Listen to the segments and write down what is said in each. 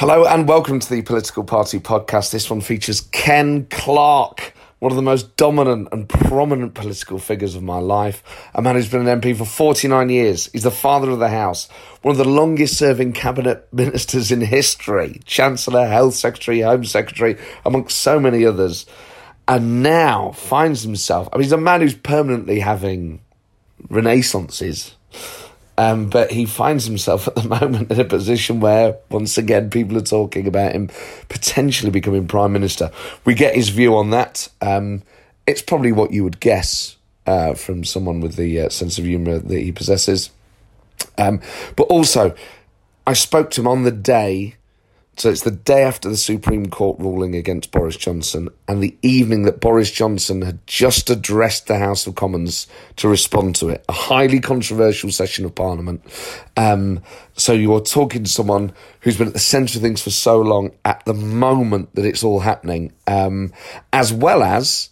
Hello and welcome to the Political Party Podcast. This one features Ken Clarke, one of the most dominant and prominent political figures of my life. A man who's been an MP for 49 years. He's the father of the House, one of the longest serving cabinet ministers in history, Chancellor, Health Secretary, Home Secretary, amongst so many others. And now finds himself, I mean, he's a man who's permanently having renaissances. Um, but he finds himself at the moment in a position where, once again, people are talking about him potentially becoming prime minister. We get his view on that. Um, it's probably what you would guess uh, from someone with the uh, sense of humour that he possesses. Um, but also, I spoke to him on the day so it's the day after the Supreme Court ruling against Boris Johnson and the evening that Boris Johnson had just addressed the House of Commons to respond to it. A highly controversial session of Parliament. Um, so you're talking to someone who's been at the centre of things for so long at the moment that it's all happening, um, as well as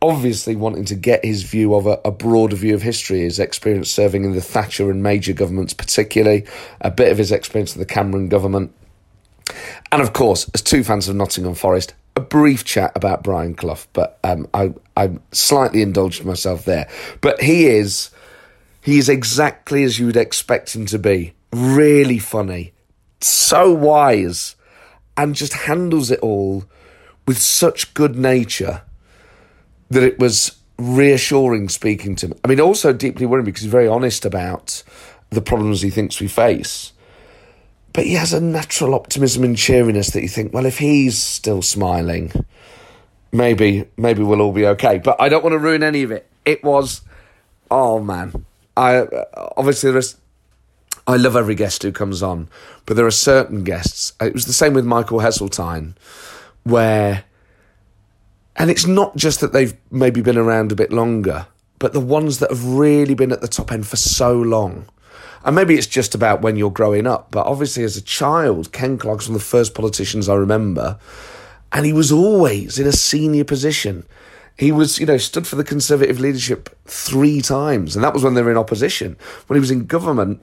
obviously wanting to get his view of a, a, broader view of history, his experience serving in the Thatcher and Major governments, particularly, a bit of his experience of the Cameron government. And of course, as two fans of Nottingham Forest, a brief chat about Brian Clough, but um, I I slightly indulged myself there. But he is he is exactly as you would expect him to be. Really funny, so wise, and just handles it all with such good nature that it was reassuring speaking to him. I mean, also deeply worrying because he's very honest about the problems he thinks we face. But he has a natural optimism and cheeriness that you think, well, if he's still smiling, maybe maybe we'll all be okay. But I don't want to ruin any of it. It was, oh man, I uh, obviously there's. I love every guest who comes on, but there are certain guests. Uh, it was the same with Michael Heseltine, where, and it's not just that they've maybe been around a bit longer, but the ones that have really been at the top end for so long and maybe it's just about when you're growing up, but obviously as a child, Ken Clarke's one of the first politicians I remember, and he was always in a senior position. He was, you know, stood for the Conservative leadership three times, and that was when they were in opposition. When he was in government,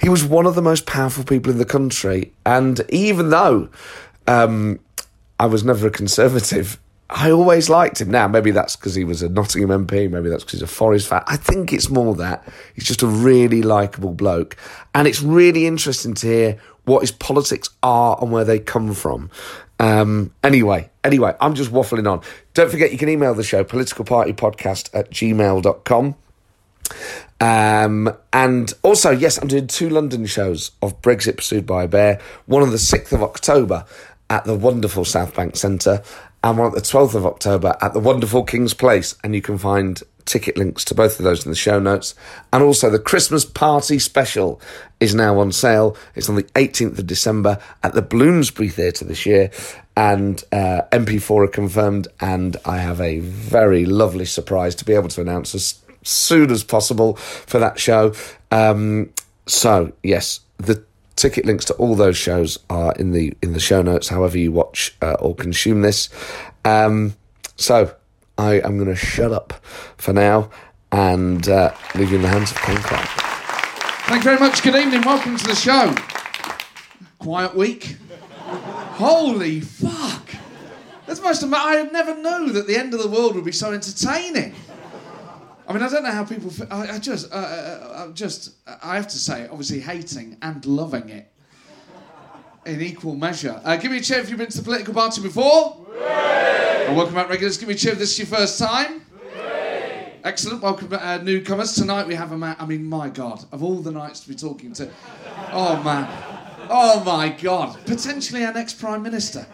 he was one of the most powerful people in the country. And even though um, I was never a Conservative, I always liked him. Now, maybe that's because he was a Nottingham MP, maybe that's because he's a Forest fan. I think it's more that he's just a really likable bloke. And it's really interesting to hear what his politics are and where they come from. Um, anyway, anyway, I'm just waffling on. Don't forget you can email the show, politicalpartypodcast at gmail.com. Um, and also, yes, I'm doing two London shows of Brexit Pursued by a Bear. One on the 6th of October at the wonderful South Bank Centre and one at the 12th of October at the wonderful King's Place. And you can find ticket links to both of those in the show notes. And also, the Christmas Party Special is now on sale. It's on the 18th of December at the Bloomsbury Theatre this year. And uh, MP4 are confirmed, and I have a very lovely surprise to be able to announce as soon as possible for that show. Um, so, yes, the Ticket links to all those shows are in the in the show notes. However you watch uh, or consume this. Um, so I am going to shut up for now and uh, leave you in the hands of Ken Clarke. Thank you very much. Good evening. Welcome to the show. Quiet week. Holy fuck! That's most. Am- I never knew that the end of the world would be so entertaining. I mean, I don't know how people. Feel, I, I, just, uh, uh, uh just, I have to say, obviously hating and loving it in equal measure. Uh, give me a cheer if you've been to the political party before. And welcome back, regulars. Give me a cheer if this is your first time. Excellent. Welcome, uh, newcomers. Tonight we have a man. I mean, my God, of all the nights to be talking to, oh man, oh my God, potentially our next prime minister.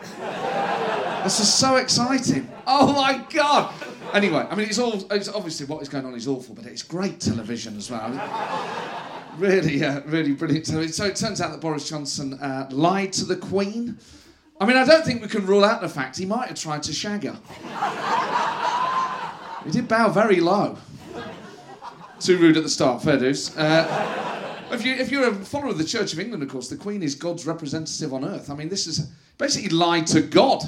This is so exciting. Oh my God. Anyway, I mean, it's all. It's obviously what is going on is awful, but it's great television as well. Really, really brilliant. So, so it turns out that Boris Johnson uh, lied to the Queen. I mean, I don't think we can rule out the fact he might have tried to shag her. he did bow very low. Too rude at the start, fair dues. Uh, if, you, if you're a follower of the Church of England, of course, the Queen is God's representative on earth. I mean, this is basically lied to God.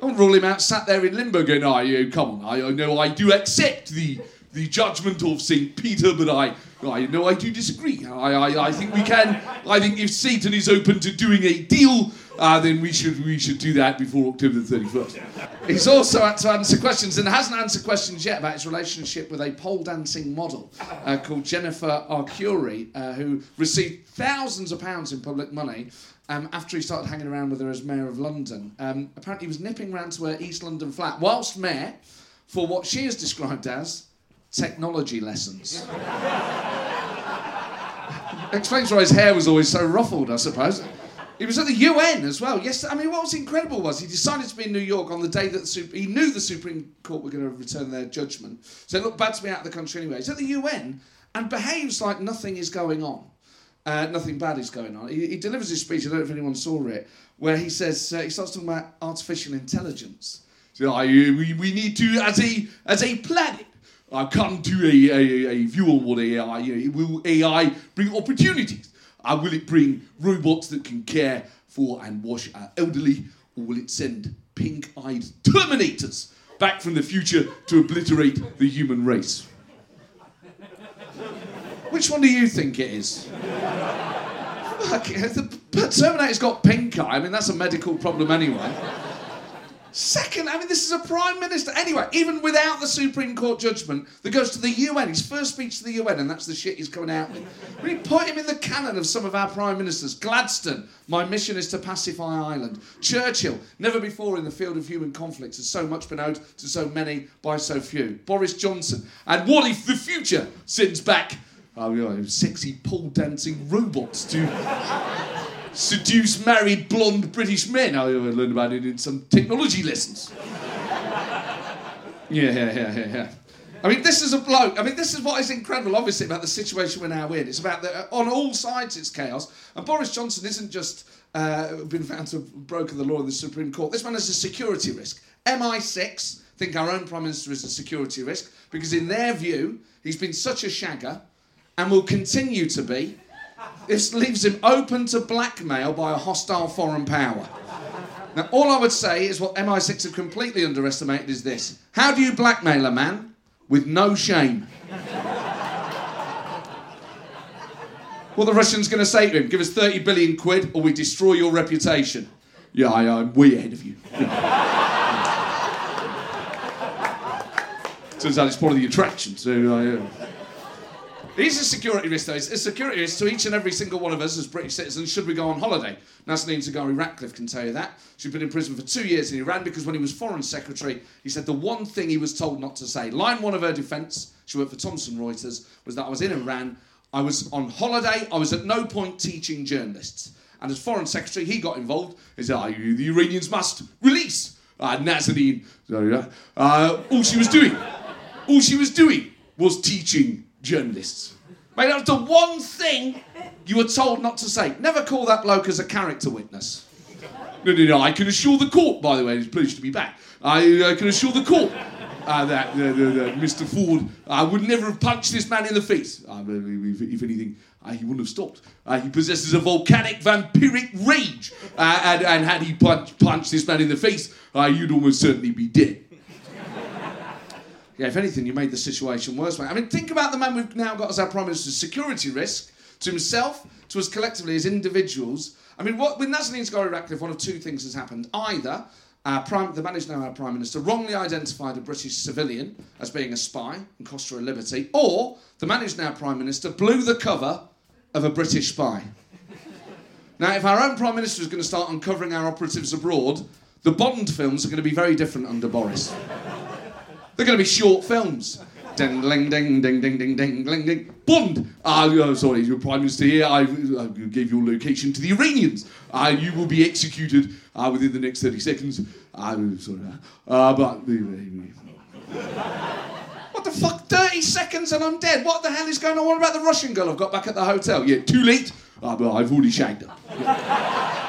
I won't rule him out, sat there in limbo going, oh, you, come on, I know I do accept the, the judgment of St. Peter, but I, I know I do disagree. I, I, I think we can, I think if Satan is open to doing a deal, uh, then we should, we should do that before October the 31st. He's also had to answer questions and hasn't answered questions yet about his relationship with a pole dancing model uh, called Jennifer Arcuri, uh, who received thousands of pounds in public money um, after he started hanging around with her as Mayor of London. Um, apparently, he was nipping round to her East London flat whilst Mayor for what she has described as technology lessons. Explains why his hair was always so ruffled, I suppose. He was at the UN as well. Yes, I mean, what was incredible was he decided to be in New York on the day that the he knew the Supreme Court were going to return their judgment. So it looked bad to be out of the country anyway. He's at the UN and behaves like nothing is going on. Uh, nothing bad is going on. He, he, delivers his speech, I don't know if anyone saw it, where he says, uh, he starts talking about artificial intelligence. So uh, we, we need to, as a, as a planet, uh, come to a, a, a view on what AI, know, will AI bring opportunities? Uh, will it bring robots that can care for and wash our elderly? Or will it send pink eyed Terminators back from the future to obliterate the human race? Which one do you think it is? Fuck, the Terminator's got pink eye. I mean, that's a medical problem anyway. Second, I mean, this is a prime minister. Anyway, even without the Supreme Court judgment that goes to the UN, his first speech to the UN, and that's the shit he's coming out with. We put him in the canon of some of our prime ministers. Gladstone, my mission is to pacify Ireland. Churchill, never before in the field of human conflicts has so much been owed to so many by so few. Boris Johnson, and what if the future sends back oh, sexy pole dancing robots to seduce married blonde British men. I learned about it in some technology lessons. Yeah, yeah, yeah, yeah, yeah. I mean, this is a bloke. I mean, this is what is incredible, obviously, about the situation we're now in. It's about that on all sides, it's chaos. And Boris Johnson isn't just uh, been found to have broken the law in the Supreme Court. This man is a security risk. MI6 think our own Prime Minister is a security risk because, in their view, he's been such a shagger and will continue to be. This leaves him open to blackmail by a hostile foreign power. Now, all I would say is what MI6 have completely underestimated is this. How do you blackmail a man with no shame? what the Russians going to say to him? Give us 30 billion quid or we destroy your reputation. Yeah, I, am way ahead of you. Turns out it's part of the attraction, so I. Uh... He's a security risk, though. It's a security risk to each and every single one of us as British citizens should we go on holiday. Nazanin Zaghari Ratcliffe can tell you that. She's been in prison for two years in Iran because when he was Foreign Secretary, he said the one thing he was told not to say. Line one of her defence, she worked for Thomson Reuters, was that I was in Iran, I was on holiday, I was at no point teaching journalists. And as Foreign Secretary, he got involved. He said, oh, the Iranians must release uh, Nazanin. Uh, all she was doing, all she was doing was teaching journalists. Mate, that's the one thing you were told not to say. Never call that bloke as a character witness. No, no, no. I can assure the court, by the way, he's pleased to be back. I uh, can assure the court uh, that uh, Mr. Forde uh, would never have punched this man in the face. Uh, if, if, anything, uh, he wouldn't have stopped. Uh, he possesses a volcanic vampiric rage, and, and, had he punch, punched this man in the face, you'd almost certainly be dead. Yeah, if anything, you made the situation worse. I mean, think about the man we've now got as our prime minister: security risk to himself, to us collectively as individuals. I mean, what, with Nazanin Zaghari Ratcliffe, one of two things has happened. Either prime, the man who's now our prime minister wrongly identified a British civilian as being a spy and cost her a liberty, or the man who's now prime minister blew the cover of a British spy. now, if our own prime minister is going to start uncovering our operatives abroad, the Bond films are going to be very different under Boris. They're going to be short films. Ding, ding, ding, ding, ding, ding, ding, ding, ding. Bond! Uh, oh, sorry, your Prime Minister here. I, I gave your location to the Iranians. Uh, you will be executed uh, within the next 30 seconds. Uh, sorry. Uh, but. What the fuck? 30 seconds and I'm dead. What the hell is going on? What about the Russian girl I've got back at the hotel? Yeah, too late. Oh, well, I've already shagged her.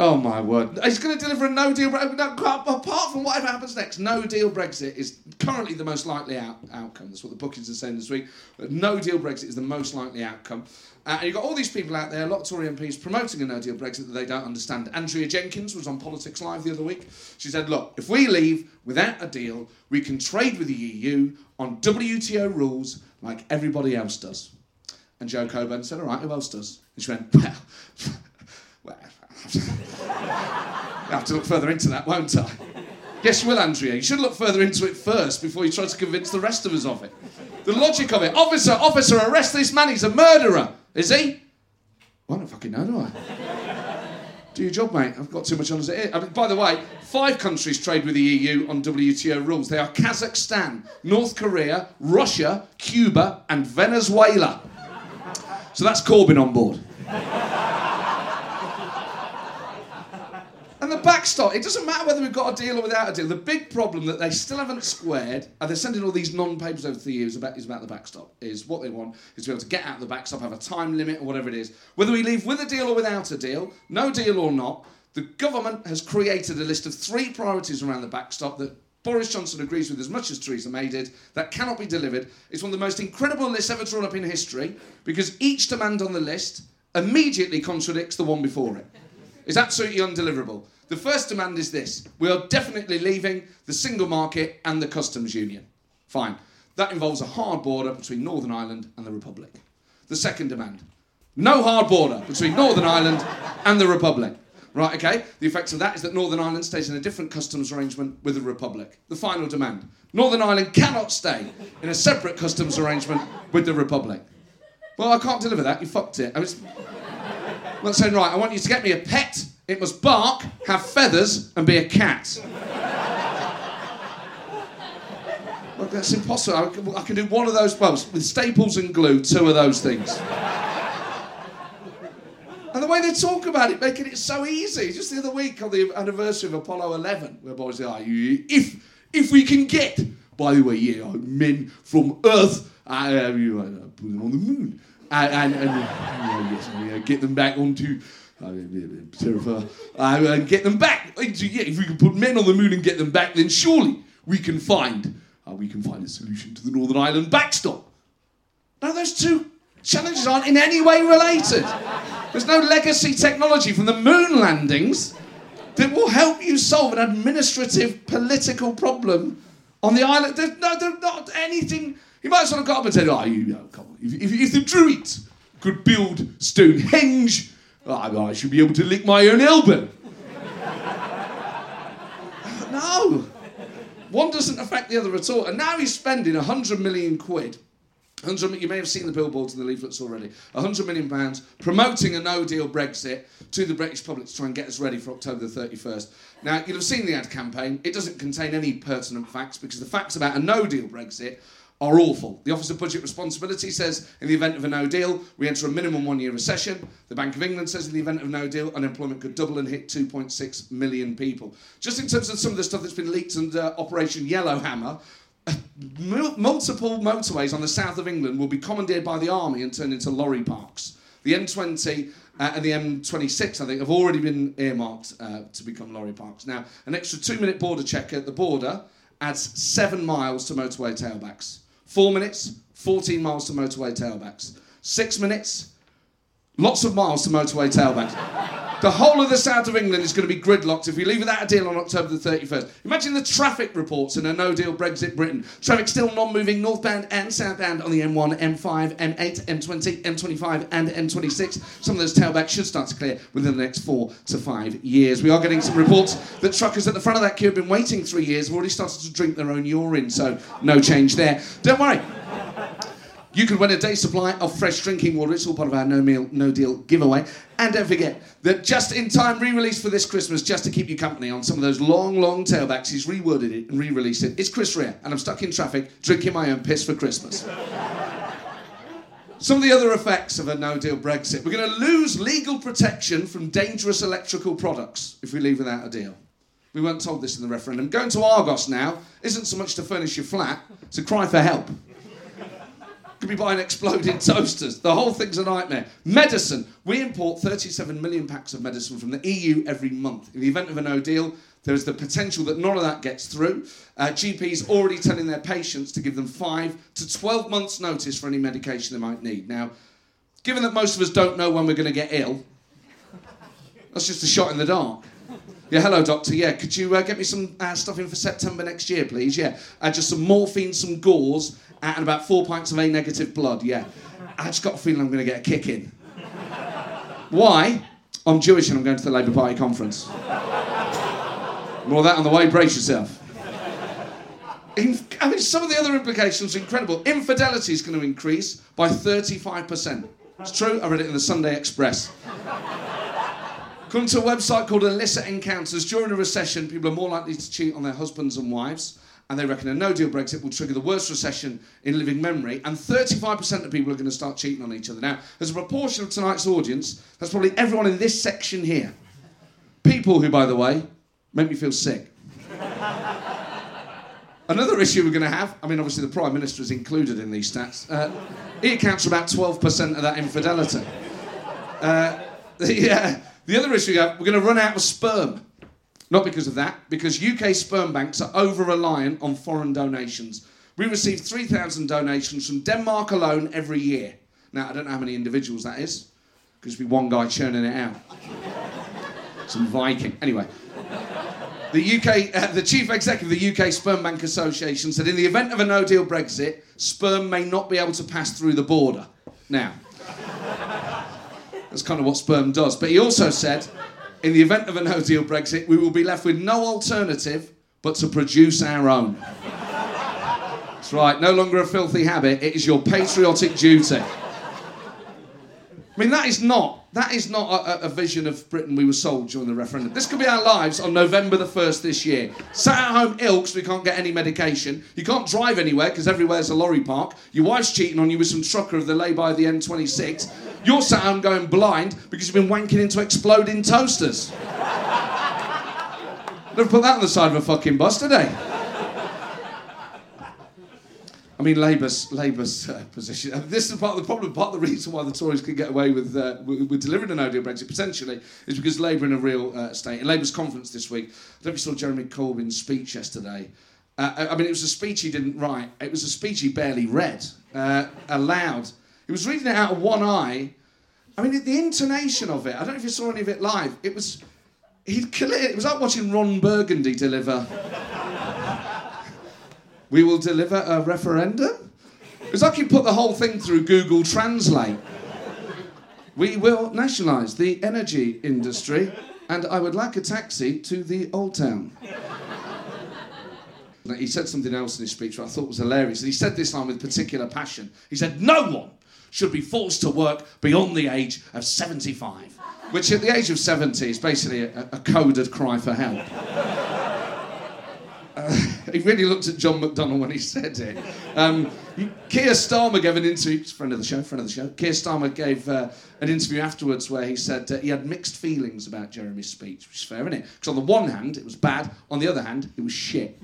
Oh my word. He's going to deliver a no deal Brexit. Apart from whatever happens next, no deal Brexit is currently the most likely out- outcome. That's what the bookings are saying this week. No deal Brexit is the most likely outcome. Uh, and you've got all these people out there, a lot of Tory MPs, promoting a no deal Brexit that they don't understand. Andrea Jenkyns was on Politics Live the other week. She said, Look, if we leave without a deal, we can trade with the EU on WTO rules like everybody else does. And Jo Coburn said, All right, who else does? And she went, Well, well I have to look further into that, won't I? Yes, you will, Andrea. You should look further into it first before you try to convince the rest of us of it. The logic of it. Officer, officer, arrest this man. He's a murderer. Is he? I don't fucking know, do I? Do your job, mate. I've got too much on as it is. I mean, by the way, five countries trade with the EU on WTO rules. They are Kazakhstan, North Korea, Russia, Cuba, and Venezuela. So that's Corbyn on board. And the backstop, it doesn't matter whether we've got a deal or without a deal. The big problem that they still haven't squared, and they're sending all these non-papers over to the EU, is about, is about the backstop. Is what they want is to be able to get out of the backstop, have a time limit or whatever it is. Whether we leave with a deal or without a deal, no deal or not, the government has created a list of three priorities around the backstop that Boris Johnson agrees with as much as Theresa May did. That cannot be delivered. It's one of the most incredible lists ever drawn up in history because each demand on the list immediately contradicts the one before it. It's absolutely undeliverable. The first demand is this we are definitely leaving the single market and the customs union. Fine. That involves a hard border between Northern Ireland and the Republic. The second demand no hard border between Northern Ireland and the Republic. Right, okay? The effect of that is that Northern Ireland stays in a different customs arrangement with the Republic. The final demand Northern Ireland cannot stay in a separate customs arrangement with the Republic. Well, I can't deliver that. You fucked it. I was, I'm not saying, right, I want you to get me a pet. It must bark, have feathers, and be a cat. Look, that's impossible. I can, I can do one of those both with staples and glue, two of those things. And the way they talk about it, making it so easy. Just the other week on the anniversary of Apollo 11, where boys oh, if, if we can get, by the way, yeah, men from Earth, uh, you know, put them on the moon. And, and, and uh, yes, uh, get them back onto uh, uh, and get them back. If we can put men on the moon and get them back, then surely we can find uh, we can find a solution to the Northern Ireland backstop. Now, those two challenges aren't in any way related. There's no legacy technology from the moon landings that will help you solve an administrative political problem on the island. There's, no, there's not anything. You might as well have got up and said, "Oh, you know, come on. If, if, if the Druids could build Stonehenge, oh, I should be able to lick my own elbow." no, one doesn't affect the other at all. And now he's spending a hundred million quid 100, you may have seen the billboards and the leaflets already. 100 million pounds promoting a no deal Brexit to the British public to try and get us ready for October the 31st. Now, you'll have seen the ad campaign. It doesn't contain any pertinent facts because the facts about a no deal Brexit are awful. The Office of Budget Responsibility says in the event of a no deal, we enter a minimum one year recession. The Bank of England says in the event of no deal, unemployment could double and hit 2.6 million people. Just in terms of some of the stuff that's been leaked under Operation Yellowhammer, multiple motorways on the south of England will be commandeered by the army and turned into lorry parks. The M20 uh, and the M26, I think, have already been earmarked uh, to become lorry parks. Now, an extra two minute border check at the border adds seven miles to motorway tailbacks. Four minutes, 14 miles to motorway tailbacks. Six minutes, lots of miles to motorway tailbacks. The whole of the south of England is going to be gridlocked if we leave without a deal on October the 31st. Imagine the traffic reports in a no deal Brexit Britain. Traffic still non moving northbound and southbound on the M1, M5, M8, M20, M25, and M26. Some of those tailbacks should start to clear within the next four to five years. We are getting some reports that truckers at the front of that queue have been waiting three years, have already started to drink their own urine, so no change there. Don't worry. You can win a day's supply of fresh drinking water. It's all part of our no meal, no deal giveaway. And don't forget that just in time re-release for this Christmas, just to keep you company on some of those long, long tailbacks, he's reworded it and re-released it. It's Chris Rea, and I'm stuck in traffic drinking my own piss for Christmas. Some of the other effects of a no deal Brexit. We're going to lose legal protection from dangerous electrical products if we leave without a deal. We weren't told this in the referendum. Going to Argos now isn't so much to furnish your flat, a cry for help. Could be buying exploding toasters. The whole thing's a nightmare. Medicine. We import 37 million packs of medicine from the EU every month. In the event of a no deal, there is the potential that none of that gets through. Uh, GPs already telling their patients to give them 5 to 12 months' notice for any medication they might need. Now, given that most of us don't know when we're going to get ill, that's just a shot in the dark. Yeah, hello, doctor. Yeah, could you uh, get me some uh, stuff in for September next year, please? Yeah, uh, just some morphine, some gauze, and about four pints of A negative blood. Yeah, I just got a feeling I'm going to get a kick in. Why? I'm Jewish and I'm going to the Labour Party conference. More of that on the way. Brace yourself. In, I mean, some of the other implications are incredible. Infidelity is going to increase by 35%. It's true. I read it in the Sunday Express. Come to a website called Illicit Encounters. During a recession, people are more likely to cheat on their husbands and wives, and they reckon a no deal Brexit will trigger the worst recession in living memory, and 35% of people are going to start cheating on each other. Now, as a proportion of tonight's audience, that's probably everyone in this section here. People who, by the way, make me feel sick. Another issue we're going to have, I mean, obviously the Prime Minister is included in these stats. Uh, he accounts for about 12% of that infidelity. Uh, the, the other issue we have, we're going to run out of sperm. Not because of that, because UK sperm banks are over reliant on foreign donations. We receive 3,000 donations from Denmark alone every year. Now, I don't know how many individuals that is, because be one guy churning it out. Some Viking. Anyway. The UK, uh, the chief executive of the UK Sperm Bank Association said, in the event of a no deal Brexit, sperm may not be able to pass through the border. Now, that's kind of what sperm does. But he also said, in the event of a no deal Brexit, we will be left with no alternative but to produce our own. That's right, no longer a filthy habit, it is your patriotic duty. I mean, that is not that is not a, a, vision of Britain we were sold during the referendum. This could be our lives on November the 1st this year. Sat at home ill because we can't get any medication. You can't drive anywhere because everywhere's a lorry park. Your wife's cheating on you with some trucker of the lay by the M26. You're sat home going blind because you've been wanking into exploding toasters. Never put that on the side of a fucking bus, did? I mean, Labour's Labour's uh, position. Uh, this is part of the problem. Part of the reason why the Tories could get away with uh, with, with, delivering a No Deal Brexit potentially is because Labour in a real uh, state. In Labour's conference this week, I don't know if you saw Jeremy Corbyn's speech yesterday. Uh, I mean, it was a speech he didn't write. It was a speech he barely read uh, aloud. He was reading it out of one eye. I mean, the intonation of it. I don't know if you saw any of it live. It was. He'd clear. It was like watching Ron Burgundy deliver we will deliver a referendum? It's like you put the whole thing through Google Translate. We will nationalise the energy industry, and I would like a taxi to the Old Town. he said something else in his speech that I thought was hilarious. And he said this line with particular passion. He said, No one should be forced to work beyond the age of 75. Which, at the age of 70, is basically a, a coded cry for help. Uh, he really looked at John McDonnell when he said it. Um, Keir Starmer gave an interview, friend of the show, friend of the show. Keir Starmer gave uh, an interview afterwards where he said uh, he had mixed feelings about Jeremy's speech, which is fair, isn't it? Because on the one hand, it was bad, on the other hand, it was shit.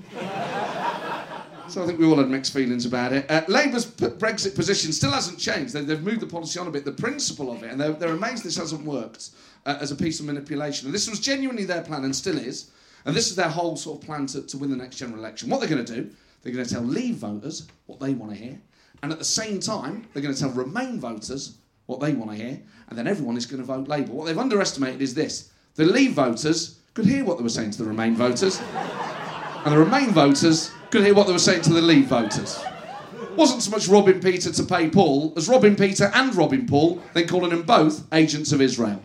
So I think we all had mixed feelings about it. Uh, Labour's p- Brexit position still hasn't changed. They, have moved the policy on a bit, the principle of it, and they're, they're amazed this hasn't worked uh, as a piece of manipulation. And this was genuinely their plan and still is. And this is their whole sort of plan to, to win the next general election. What they're going to do, they're going to tell Leave voters what they want to hear. And at the same time, they're going to tell Remain voters what they want to hear. And then everyone is going to vote Labour. What they've underestimated is this the Leave voters could hear what they were saying to the Remain voters. and the Remain voters could hear what they were saying to the Leave voters. Wasn't so much robbing Peter to pay Paul as robbing Peter and robbing Paul, then calling them both agents of Israel.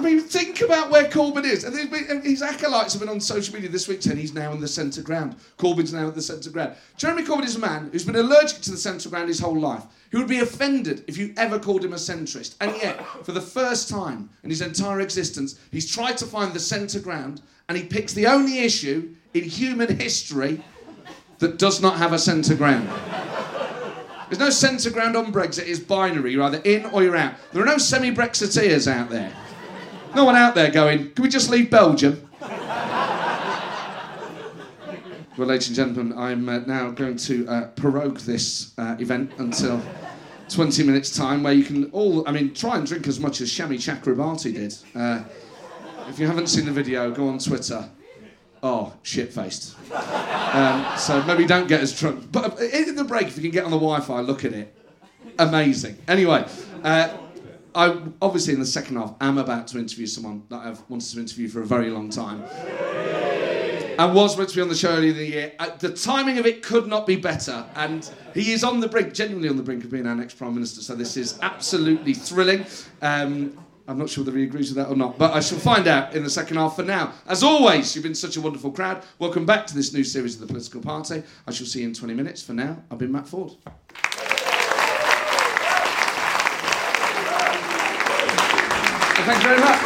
I mean, think about where Corbyn is. And his acolytes have been on social media this week saying he's now in the centre ground. Corbyn's now at the centre ground. Jeremy Corbyn is a man who's been allergic to the centre ground his whole life. He would be offended if you ever called him a centrist. And yet, for the first time in his entire existence, he's tried to find the centre ground and he picks the only issue in human history that does not have a centre ground. There's no centre ground on Brexit, it's binary. You're either in or you're out. There are no semi Brexiteers out there. No one out there going, can we just leave Belgium? well, ladies and gentlemen, I'm uh, now going to uh, prorogue this uh, event until 20 minutes' time, where you can all, I mean, try and drink as much as Shami Chakrabarti did. Uh, if you haven't seen the video, go on Twitter. Oh, shit faced. Um, so maybe don't get as drunk. But in the break, if you can get on the Wi Fi, look at it. Amazing. Anyway, uh, I obviously in the second half am about to interview someone that I've wanted to interview for a very long time. And was meant to be on the show earlier in the year. The timing of it could not be better. And he is on the brink, genuinely on the brink of being our next Prime Minister. So this is absolutely thrilling. Um, I'm not sure whether he agrees with that or not, but I shall find out in the second half. For now, as always, you've been such a wonderful crowd. Welcome back to this new series of the Political Party. I shall see you in 20 minutes. For now, I've been Matt Forde. Thank you very much.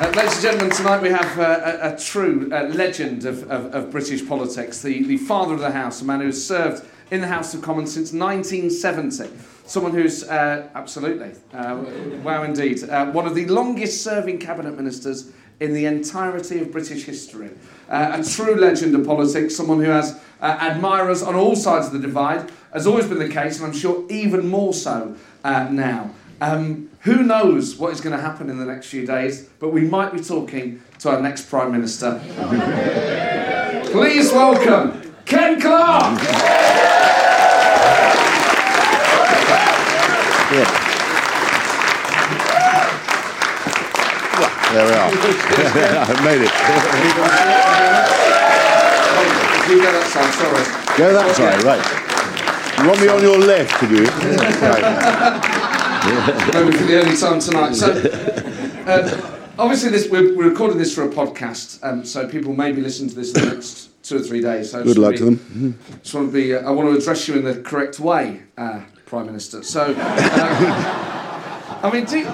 Uh, ladies and gentlemen, tonight we have uh, a, a, true uh, legend of, of, of, British politics, the, the father of the House, a man who has served in the House of Commons since 1970. Someone who's uh, absolutely, uh, wow indeed, uh, one of the longest serving cabinet ministers in the entirety of British history. a true legend of politics, someone who has admirers on all sides of the divide, has always been the case, and I'm sure even more so now. Um, who knows what is going to happen in the next few days, but we might be talking to our next Prime Minister. Please welcome Ken Clarke! Yeah. There we are. I made it. You go that side, sorry. Go that side, right. You want me on your left do it? Right. Maybe for the early time tonight. So, um, obviously, this we're, we're, recording this for a podcast, um, so people may be listening to this in the next two or three days. So Good luck be, to them. Just want to be. Uh, I want to address you in the correct way, uh, Prime Minister. So, um, I mean, do. You,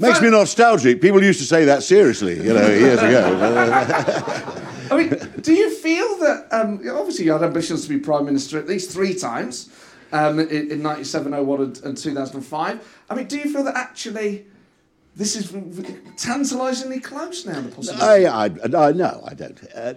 Makes me nostalgic. People used to say that seriously, you know, years ago. I mean, do you feel that um, obviously you had ambitions to be prime minister at least three times? Um, in, in 97, 01 and, and 2005. I mean, do you feel that actually this is tantalisingly close now, the possibility? I, I, I, no, I don't. Uh,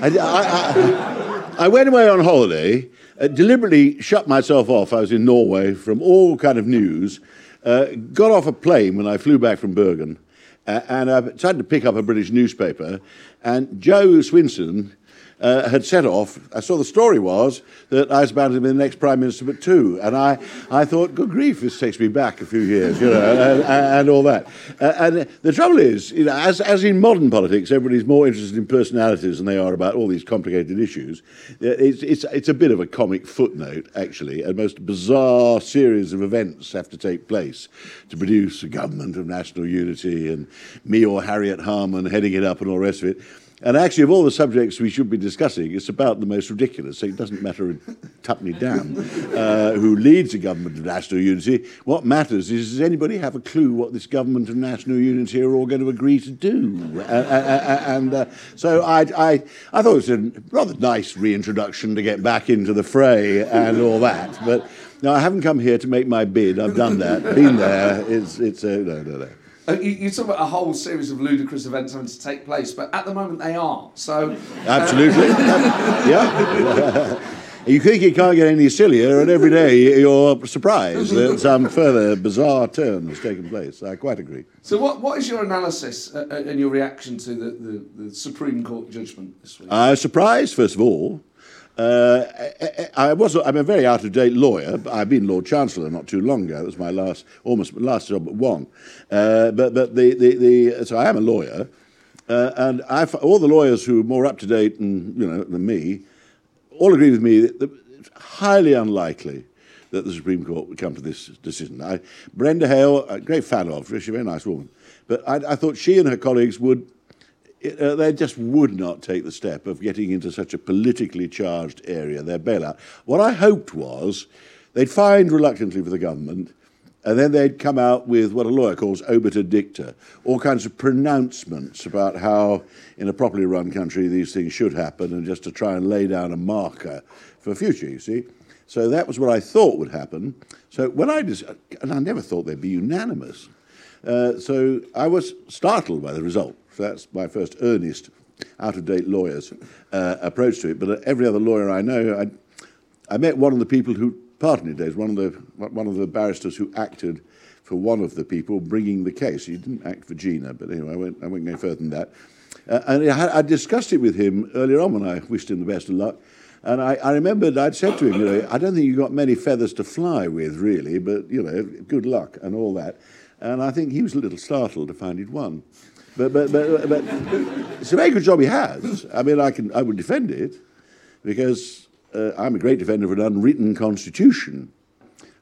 I, I, I, went away on holiday, uh, deliberately shut myself off. I was in Norway from all kind of news, uh, got off a plane when I flew back from Bergen, uh, and I decided to pick up a British newspaper, and Jo Swinson uh, had set off. I saw the story was that I was about to be the next prime minister, but two, and I, I thought, good grief, this takes me back a few years, you know, and, and, all that. Uh, and the trouble is, you know, as, as in modern politics, everybody's more interested in personalities than they are about all these complicated issues. Uh, it's, it's, it's a bit of a comic footnote, actually. A most bizarre series of events have to take place to produce a government of national unity, and me or Harriet Harman heading it up and all the rest of it. And actually, of all the subjects we should be discussing, it's about the most ridiculous. So it doesn't matter a tuppenny damn uh, who leads a government of national unity. What matters is does anybody have a clue what this government of national unity are all going to agree to do? Uh, uh, and so I, I, I thought it was a rather nice reintroduction to get back into the fray and all that. But no, I haven't come here to make my bid. I've done that, been there. It's, it's uh, no, no, no. Uh, you, you, talk about a whole series of ludicrous events having to take place, but at the moment they are. So uh, absolutely, yeah. you think it can't get any sillier, and every day you're surprised that some further bizarre turn has taken place. I quite agree. So, what, what is your analysis uh, uh and your reaction to the, the, the Supreme Court judgment this week? Uh, surprised, first of all. Uh, I, I, was I'm a very out of date lawyer. I've been Lord Chancellor not too long ago. It was my last almost last job at one. Uh, but but the, the, the so I am a lawyer, uh, and I've, all the lawyers who are more up to date you know than me all agree with me that it's highly unlikely that the Supreme Court would come to this decision. I, Brenda Hale, a great fan of her, she's a very nice woman, but I, I thought she and her colleagues would uh, they just would not take the step of getting into such a politically charged area, their bailout. What I hoped was they'd find reluctantly for the government, and then they'd come out with what a lawyer calls obiter dicta, all kinds of pronouncements about how, in a properly run country, these things should happen, and just to try and lay down a marker for future, you see. So that was what I thought would happen. So when I, dis- and I never thought they'd be unanimous. Uh, so I was startled by the result. That's my first earnest, out of date lawyer's uh, approach to it. But uh, every other lawyer I know, I, I met one of the people who, pardon me, days, one of the one of the barristers who acted for one of the people bringing the case. He didn't act for Gina, but anyway, I won't, I won't go further than that. Uh, and I, I, discussed it with him earlier on when I wished him the best of luck. And I, I remembered I'd said to him, you know, I don't think you've got many feathers to fly with, really, but, you know, good luck and all that. And I think he was a little startled to find he'd won. But, but, but, but it's a very good job he has. I mean, I, can, I would defend it because uh, I'm a great defender of an unwritten constitution.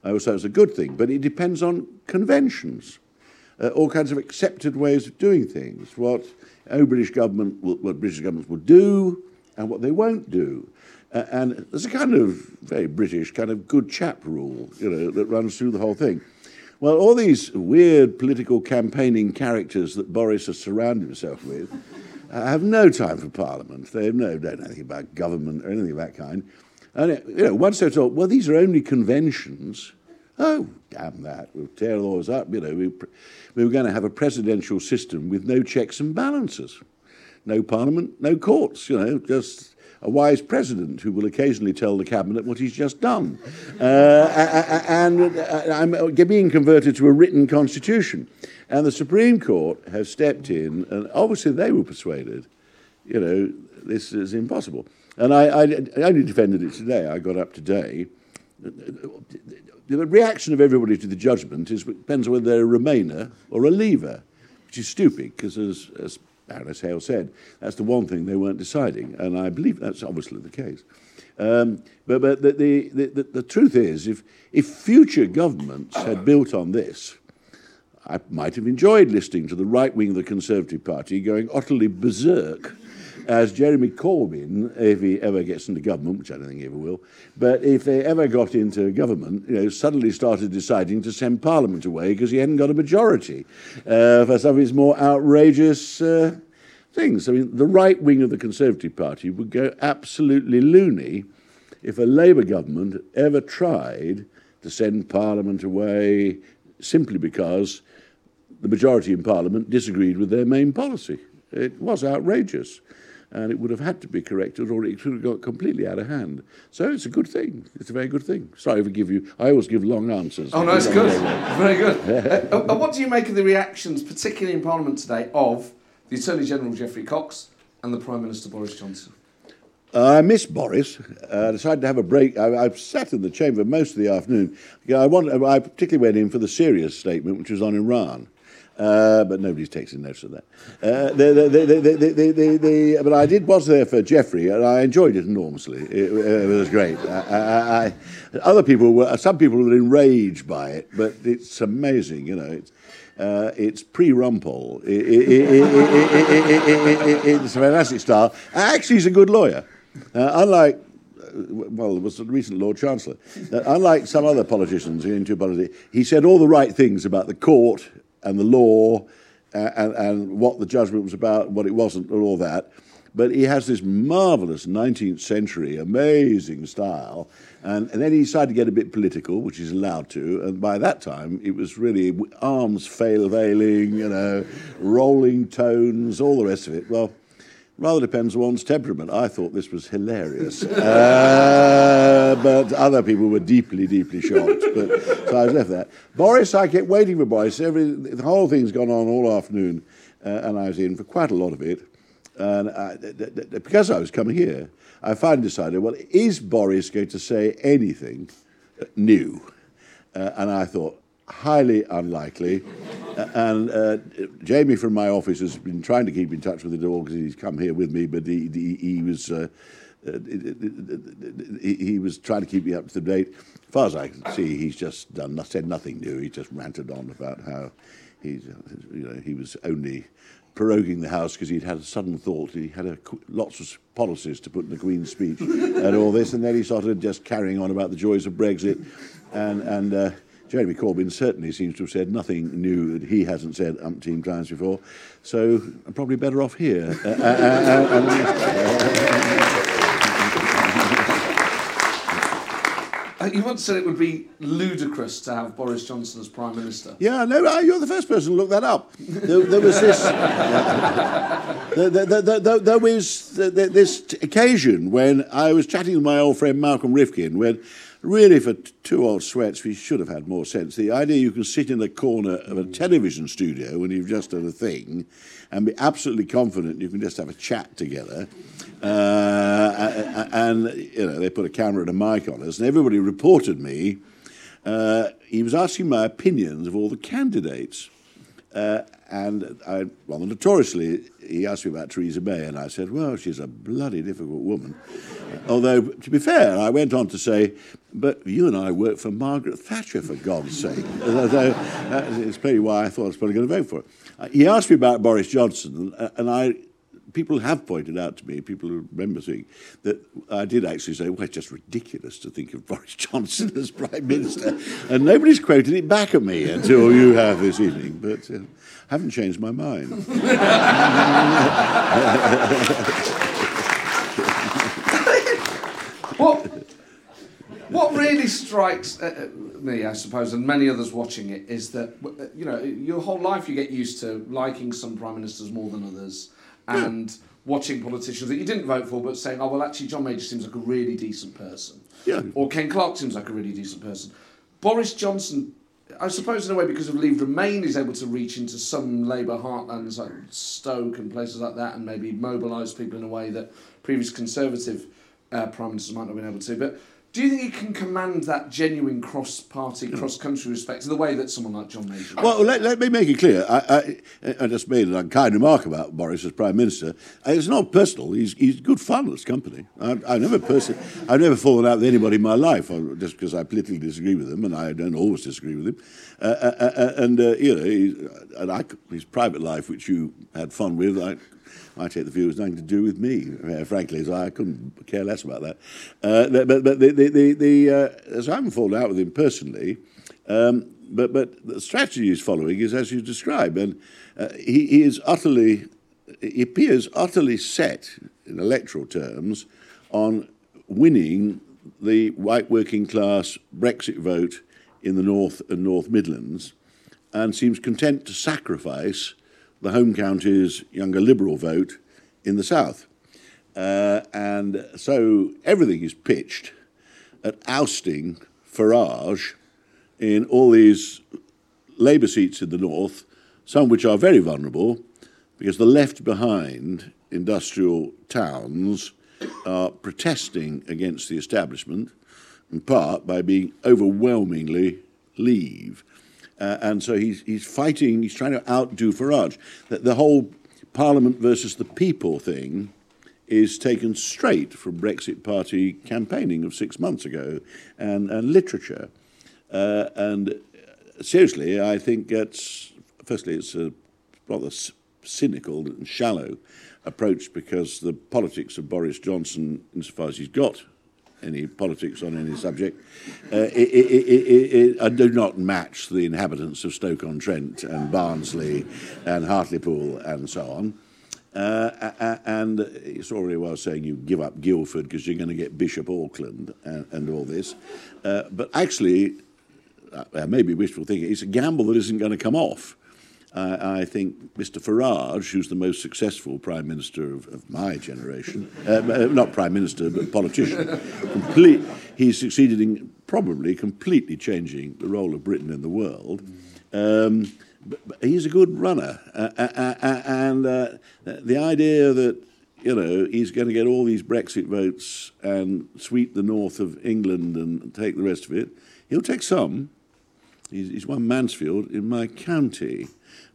I always say it's a good thing, but it depends on conventions, uh, all kinds of accepted ways of doing things. What our British government, will, what British governments will do, and what they won't do. Uh, and there's a kind of very British kind of good chap rule, you know, that runs through the whole thing. Well, all these weird political campaigning characters that Boris has surrounded himself with uh, have no time for Parliament. They have no, don't know anything about government or anything of that kind. And you know, once they're told, well, these are only conventions. Oh, damn that! We'll tear those up. You know, we, we were going to have a presidential system with no checks and balances, no parliament, no courts. You know, just a wise president who will occasionally tell the cabinet what he's just done, uh, and uh, I'm being converted to a written constitution. And the Supreme Court has stepped in, and obviously they were persuaded, you know, this is impossible. And I, I, I only defended it today. I got up today. The reaction of everybody to the judgment is depends on whether they're a Remainer or a Leaver, which is stupid because, as, as Baroness Hale said, that's the one thing they weren't deciding, and I believe that's obviously the case. Um, but but the, the, the, the, truth is, if, if future governments had built on this, I might have enjoyed listening to the right wing of the Conservative Party going utterly berserk as Jeremy Corbyn, if he ever gets into government, which I don't think he ever will, but if they ever got into government, you know, suddenly started deciding to send Parliament away because he hadn't got a majority uh, for some of his more outrageous uh, things. I mean, the right wing of the Conservative Party would go absolutely loony if a Labour government ever tried to send Parliament away simply because the majority in Parliament disagreed with their main policy. It was outrageous and it would have had to be corrected or it could have got completely out of hand. So it's a good thing. It's a very good thing. Sorry for give you. I always give long answers. Oh no, it's good. very good. uh, uh, what do you make of the reactions, particularly in Parliament today, of the Attorney General Geoffrey Cox and the Prime Minister Boris Johnson? Uh, I miss Boris. Uh, I decided to have a break. I, have sat in the chamber most of the afternoon. I, want, I particularly went in for the serious statement, which was on Iran. Uh, but nobody's taking notice of that. Uh, but I did was there for Geoffrey, and I enjoyed it enormously. It, it was great. I, I, I, other people were, some people were enraged by it, but it's amazing, you know. It's, uh, it's pre-Rumpole. It, it's a fantastic style. Actually, he's a good lawyer. Uh, unlike well, was the recent Lord Chancellor. Uh, unlike some other politicians into politics, he said all the right things about the court and the law and, and what the judgment was about, and what it wasn't, and all that. But he has this marvelous 19th century, amazing style. And, and, then he decided to get a bit political, which he's allowed to. And by that time, it was really arms fail veiling, you know, rolling tones, all the rest of it. Well, rather depends on one's temperament. I thought this was hilarious. uh, but other people were deeply, deeply shocked. But, so I was left there. Boris, I kept waiting for Boris. Every, the whole thing's gone on all afternoon, uh, and I was in for quite a lot of it. And I, because I was coming here, I finally decided, well, is Boris going to say anything new? Uh, and I thought, highly unlikely. And uh, Jamie from my office has been trying to keep in touch with the dog because he's come here with me, but he, he, he was uh, uh he, he, was trying to keep me up to date. As far as I can see, he's just done said nothing new. He just ranted on about how he's you know he was only proroguing the House because he'd had a sudden thought. He had a, lots of policies to put in the Queen's speech and all this, and then he started just carrying on about the joys of Brexit and and. Uh, Jeremy Corbyn certainly seems to have said nothing new that he hasn't said umpteen times before, so I'm probably better off here. Uh, uh, Uh, you once said it would be ludicrous to have Boris Johnson as Prime Minister. Yeah, no, uh, you're the first person to look that up. There, there was this. there, there, there, there, there was this occasion when I was chatting with my old friend Malcolm Rifkind, when really for two old sweats we should have had more sense. The idea you can sit in the corner of a television studio when you've just done a thing and be absolutely confident you can just have a chat together. Uh, and, you know, they put a camera and a mic on us, and everybody reported me. Uh, he was asking my opinions of all the candidates. Uh, and I, well, notoriously, he asked me about Theresa May, and I said, well, she's a bloody difficult woman. Although, to be fair, I went on to say, but you and I worked for Margaret Thatcher, for God's sake. so, it's clearly why I thought I was probably going to vote for it. Uh, he asked me about Boris Johnson, and I people have pointed out to me, people remember saying that I did actually say, well, it's just ridiculous to think of Boris Johnson as Prime Minister. and nobody's quoted it back at me until you have this evening. But uh, I haven't changed my mind. what, what really strikes uh, uh, me, I suppose, and many others watching it, is that, uh, you know, your whole life you get used to liking some prime ministers more than others and watching politicians that you didn't vote for, but saying, oh, well, actually, John Major seems like a really decent person. Yeah. Or Ken Clarke seems like a really decent person. Boris Johnson, I suppose, in a way, because of Leave Remain, is able to reach into some Labour heartlands like Stoke and places like that and maybe mobilise people in a way that previous Conservative uh, Prime Ministers might not have been able to. But do you think he can command that genuine cross-party, cross-country respect in the way that someone like John Major? Well, let, let me make it clear. I, I, I just made an unkind remark about Boris as Prime Minister. It's not personal. He's, he's good fun as company. I, I've never person, I've never fallen out with anybody in my life uh, just because I politically disagree with him, and I don't always disagree with him. Uh, uh, uh, uh and uh, you know, he, and I, his private life, which you had fun with, I I take the view was nothing to do with me, uh, frankly, so I couldn't care less about that. Uh, but but the, the, the, the uh, so I haven't fallen out with him personally. Um, but, but the strategy he's following is as you describe, and uh, he, he is utterly, he appears utterly set in electoral terms on winning the white working class Brexit vote in the North and North Midlands, and seems content to sacrifice the home county's younger Liberal vote in the south. Uh, and so everything is pitched at ousting Farage in all these Labour seats in the north, some which are very vulnerable because the left behind industrial towns are protesting against the establishment, in part by being overwhelmingly leave. Uh, and so he's, he's fighting, he's trying to outdo Farage. The, the whole Parliament versus the people thing is taken straight from Brexit Party campaigning of six months ago and, and literature. Uh, and seriously, I think it's, firstly, it's a rather cynical and shallow approach because the politics of Boris Johnson, insofar as he's got any politics on any subject, uh, it, it, it, do not match the inhabitants of Stoke-on-Trent and Barnsley and Hartlepool and so on. Uh, and it's already well saying you give up Guildford because you're going to get Bishop Auckland and, and all this. Uh, but actually, uh, maybe wishful thinking, it's a gamble that isn't going to come off. I think Mr. Farage, who's the most successful Prime Minister of, of my generation, uh, uh not Prime Minister, but politician, complete, he's succeeded in probably completely changing the role of Britain in the world. Um, but, but he's a good runner. Uh, uh, uh and the idea that you know, he's going to get all these Brexit votes and sweep the north of England and take the rest of it. He'll take some. He's, he's won Mansfield in my county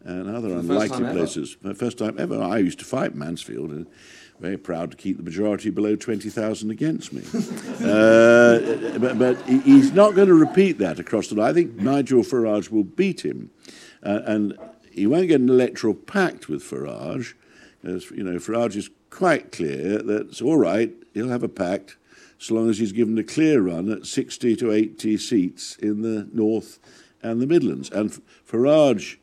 and other unlikely places. Ever. First time ever. I used to fight Mansfield. And, very proud to keep the majority below 20,000 against me. uh, but, but, he's not going to repeat that across the line. I think Nigel Farage will beat him. Uh, and he won't get an electoral pact with Farage. As, you know, Farage is quite clear that it's all right, he'll have a pact so long as he's given a clear run at 60 to 80 seats in the North and the Midlands. And Farage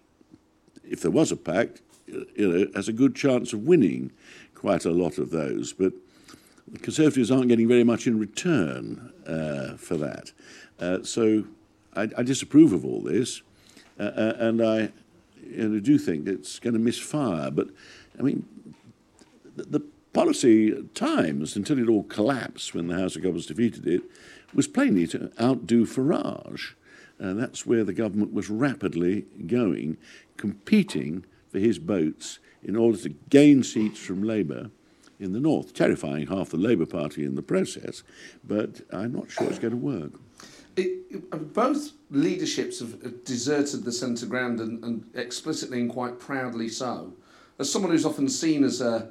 if there was a pact, you know, has a good chance of winning quite a lot of those. But the Conservatives aren't getting very much in return uh, for that. Uh, so I, I, disapprove of all this, uh, uh and I you know, do think it's going to misfire. But I mean, the, the policy at times, until it all collapsed when the House of Commons defeated it, was plainly to outdo Farage. And that's where the government was rapidly going, competing for his votes in order to gain seats from Labour in the north, terrifying half the Labour Party in the process, but I'm not sure it's going to work. It, it, both leaderships have deserted the centre ground and, and, explicitly and quite proudly so. As someone who's often seen as a,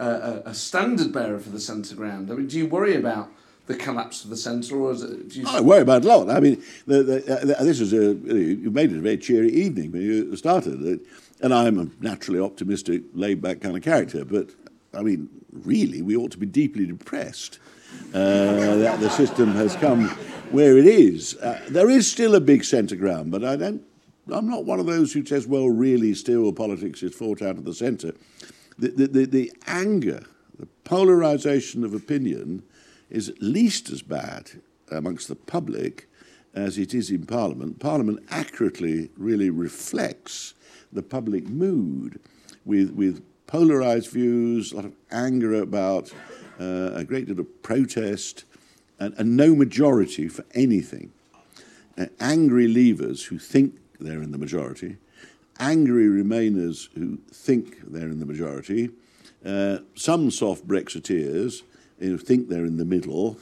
a, a standard bearer for the centre ground, I mean, do you worry about the collapse of the centre, or is it? You... I worry about a lot. I mean, the, the, uh, this is a you made it a very cheery evening when you started, and I'm a naturally optimistic, laid-back kind of character, but I mean, really, we ought to be deeply depressed uh, that the system has come where it is. Uh, there is still a big centre ground, but I don't. I'm not one of those who says, well, really, still politics is fought out of the centre. The, the, the, the anger, the polarisation of opinion is at least as bad amongst the public as it is in Parliament. Parliament accurately really reflects the public mood with, with polarized views, a lot of anger about uh, a great deal of protest, and, and no majority for anything. Uh, angry leavers who think they're in the majority, angry remainers who think they're in the majority, uh, some soft Brexiteers who think they're in the middle,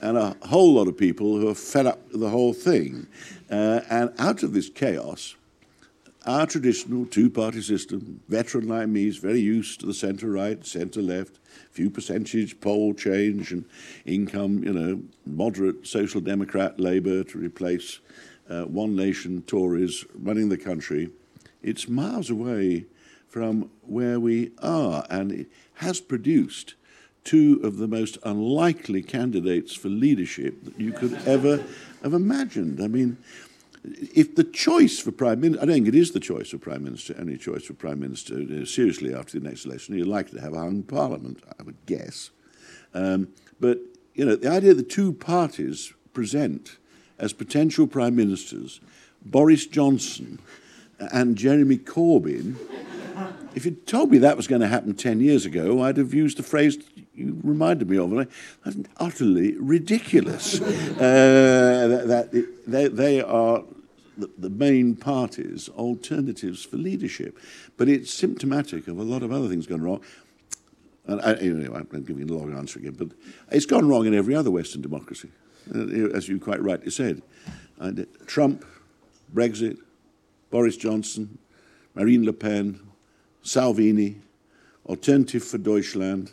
and a whole lot of people who are fed up with the whole thing. Uh, and out of this chaos, our traditional two-party system, veteran like me is very used to the centre-right, centre-left, few percentage poll change and income, you know, moderate social democrat Labour to replace uh, one nation Tories running the country. It's miles away from where we are, and it has produced two of the most unlikely candidates for leadership that you could ever have imagined. I mean, if the choice for prime minister, I don't think it is the choice for prime minister, any choice for prime minister, uh, seriously after the next election, you're likely to have a hung parliament, I would guess. Um, but you know, the idea that two parties present as potential prime ministers, Boris Johnson and Jeremy Corbyn. If you'd told me that was going to happen 10 years ago, I'd have used the phrase you reminded me of. That's utterly ridiculous. uh, that, that they, they, are the, the, main parties' alternatives for leadership. But it's symptomatic of a lot of other things going wrong. And I, anyway, I'm giving you a long answer again, but it's gone wrong in every other Western democracy, uh, as you quite rightly said. And Trump, Brexit, Boris Johnson, Marine Le Pen, Salvini, Alternative for Deutschland,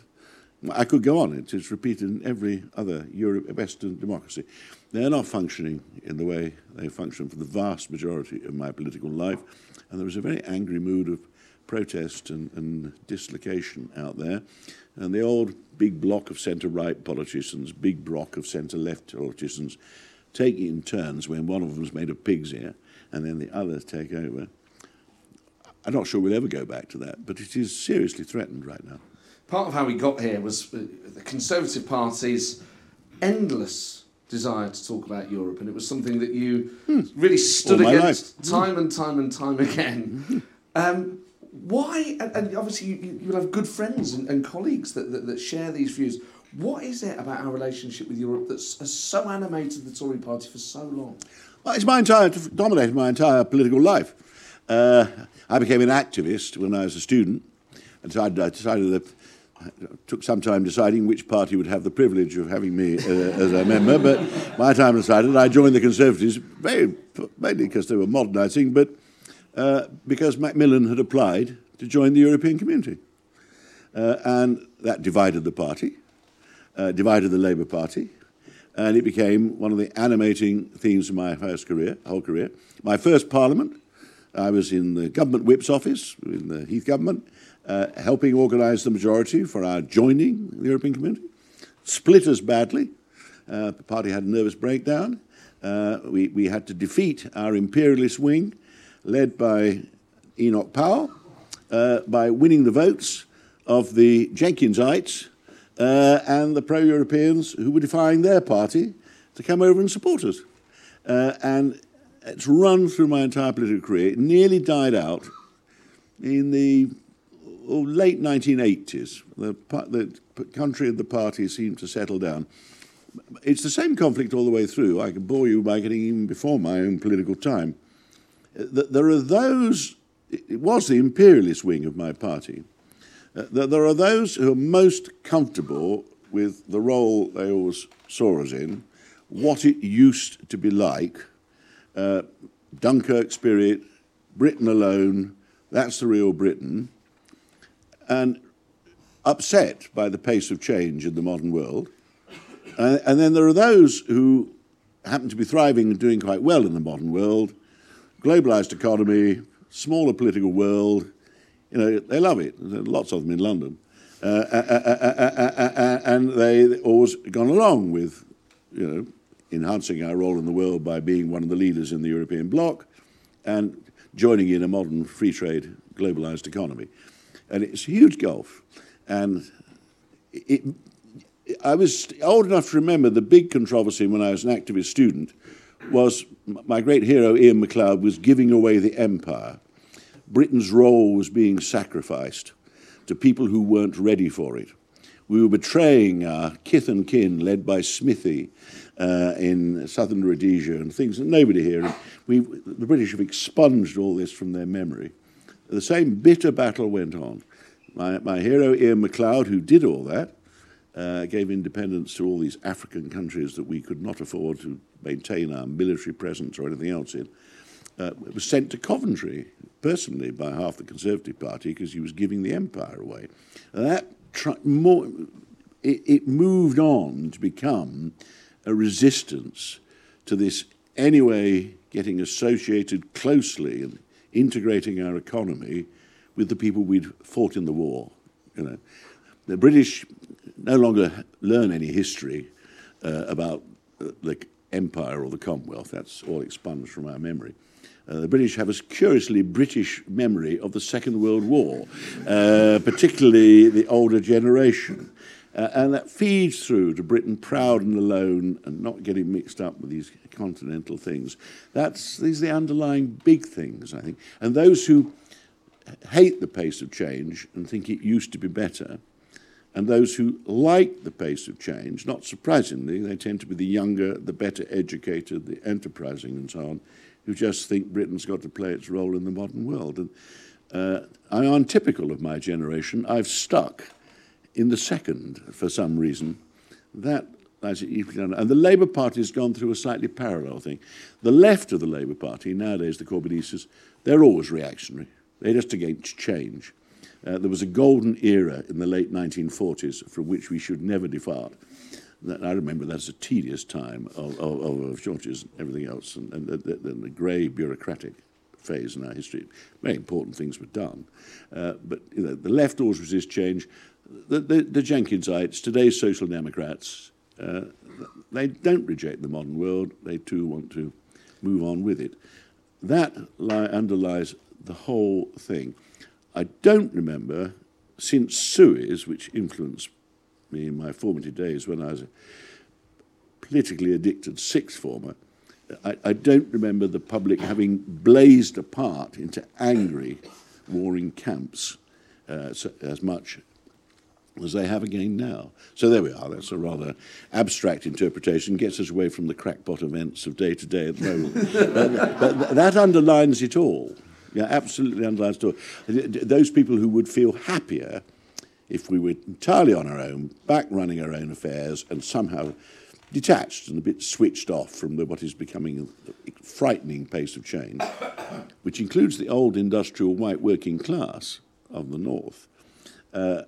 I could go on. It is repeated in every other Europe, Western democracy. They're not functioning in the way they function for the vast majority of my political life. And there was a very angry mood of protest and, and dislocation out there. And the old big block of centre right politicians, big block of centre left politicians, take in turns when one of them's made of pig's ear and then the others take over. I'm not sure we'll ever go back to that, but it is seriously threatened right now part of how we got here was uh, the Conservative Party's endless desire to talk about Europe, and it was something that you hmm. really stood against life. time and time and time again. Um, why? And, and obviously, you, you, will have good friends and, and colleagues that, that, that, share these views. What is it about our relationship with Europe that has so animated the Tory party for so long? Well, it's my entire dominated my entire political life. Uh, I became an activist when I was a student, and so I decided that took some time deciding which party would have the privilege of having me uh, as a member, but my time decided I joined the Conservatives, very, mainly because they were modernising, but uh, because Macmillan had applied to join the European Community. Uh, and that divided the party, uh, divided the Labour Party, and it became one of the animating themes of my first career, whole career. My first parliament, I was in the government whip's office in the Heath government, uh, helping organise the majority for our joining the European Community. Split us badly. Uh, the party had a nervous breakdown. Uh, we, we had to defeat our imperialist wing, led by Enoch Powell, uh, by winning the votes of the Jenkinsites uh, and the pro Europeans who were defying their party to come over and support us. Uh, and it's run through my entire political career. It nearly died out in the oh, late 1980s. The, the country and the party seemed to settle down. It's the same conflict all the way through. I can bore you by getting even before my own political time. There are those, it was the imperialist wing of my party, uh, there are those who are most comfortable with the role they always saw us in, what it used to be like, uh, Dunkirk spirit, Britain alone, that's the real Britain, and upset by the pace of change in the modern world. Uh, and then there are those who happen to be thriving and doing quite well in the modern world, globalized economy, smaller political world, you know, they love it. There's lots of them in London. Uh, uh, and they always gone along with, you know, enhancing our role in the world by being one of the leaders in the European bloc and joining in a modern free trade globalized economy. And it's a huge gulf. And it, I was old enough to remember the big controversy when I was an activist student was my great hero Ian MacLeod was giving away the empire. Britain's role was being sacrificed to people who weren't ready for it. We were betraying our kith and kin, led by Smithy uh, in southern Rhodesia and things that nobody here. We, the British have expunged all this from their memory. The same bitter battle went on. My, my hero, Ian MacLeod, who did all that, uh, gave independence to all these African countries that we could not afford to maintain our military presence or anything else in uh, was sent to Coventry personally by half the Conservative Party because he was giving the empire away. And that more, it, it moved on to become a resistance to this anyway getting associated closely and integrating our economy with the people we'd fought in the war. You know, the British no longer learn any history uh, about the empire or the Commonwealth. That's all expunged from our memory. Uh, the British have a curiously British memory of the Second World War, uh, particularly the older generation. Uh, and that feeds through to Britain proud and alone and not getting mixed up with these continental things. That's, these are the underlying big things, I think. And those who hate the pace of change and think it used to be better, and those who like the pace of change, not surprisingly, they tend to be the younger, the better educated, the enterprising, and so on, who just think Britain's got to play its role in the modern world. And uh, I am typical of my generation. I've stuck in the second for some reason. That and the Labour Party has gone through a slightly parallel thing. The left of the Labour Party, nowadays the Corbynistas, they're always reactionary. They're just against change. Uh, there was a golden era in the late 1940s from which we should never depart that, I remember that's a tedious time of, of, of George's and everything else, and, and the, the, the grey bureaucratic phase in our history. Very important things were done. Uh, but you know, the left always resist change. The, the, the Jenkinsites, today's Social Democrats, uh, they don't reject the modern world. They too want to move on with it. That lie, underlies the whole thing. I don't remember since Suez, which influenced me in my formative days when I was a politically addicted sixth former, I, I don't remember the public having blazed apart into angry warring camps uh, so, as much as they have again now. So there we are. That's a rather abstract interpretation, gets us away from the crackpot events of day to day at the moment. but, but that underlines it all. Yeah, absolutely underlines it all. Those people who would feel happier if we were entirely on our own, back running our own affairs, and somehow detached and a bit switched off from the, what is becoming a frightening pace of change, which includes the old industrial white working class of the North, uh,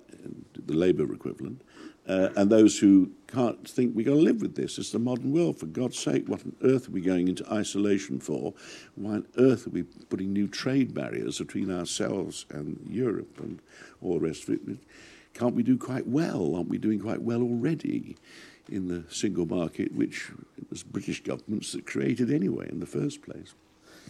the Labour equivalent, uh, and those who can't think we've got to live with this. It's the modern world. For God's sake, what on earth are we going into isolation for? Why on earth are we putting new trade barriers between ourselves and Europe and all the rest of it? Can't we do quite well? Aren't we doing quite well already in the single market, which it was British governments that created anyway in the first place?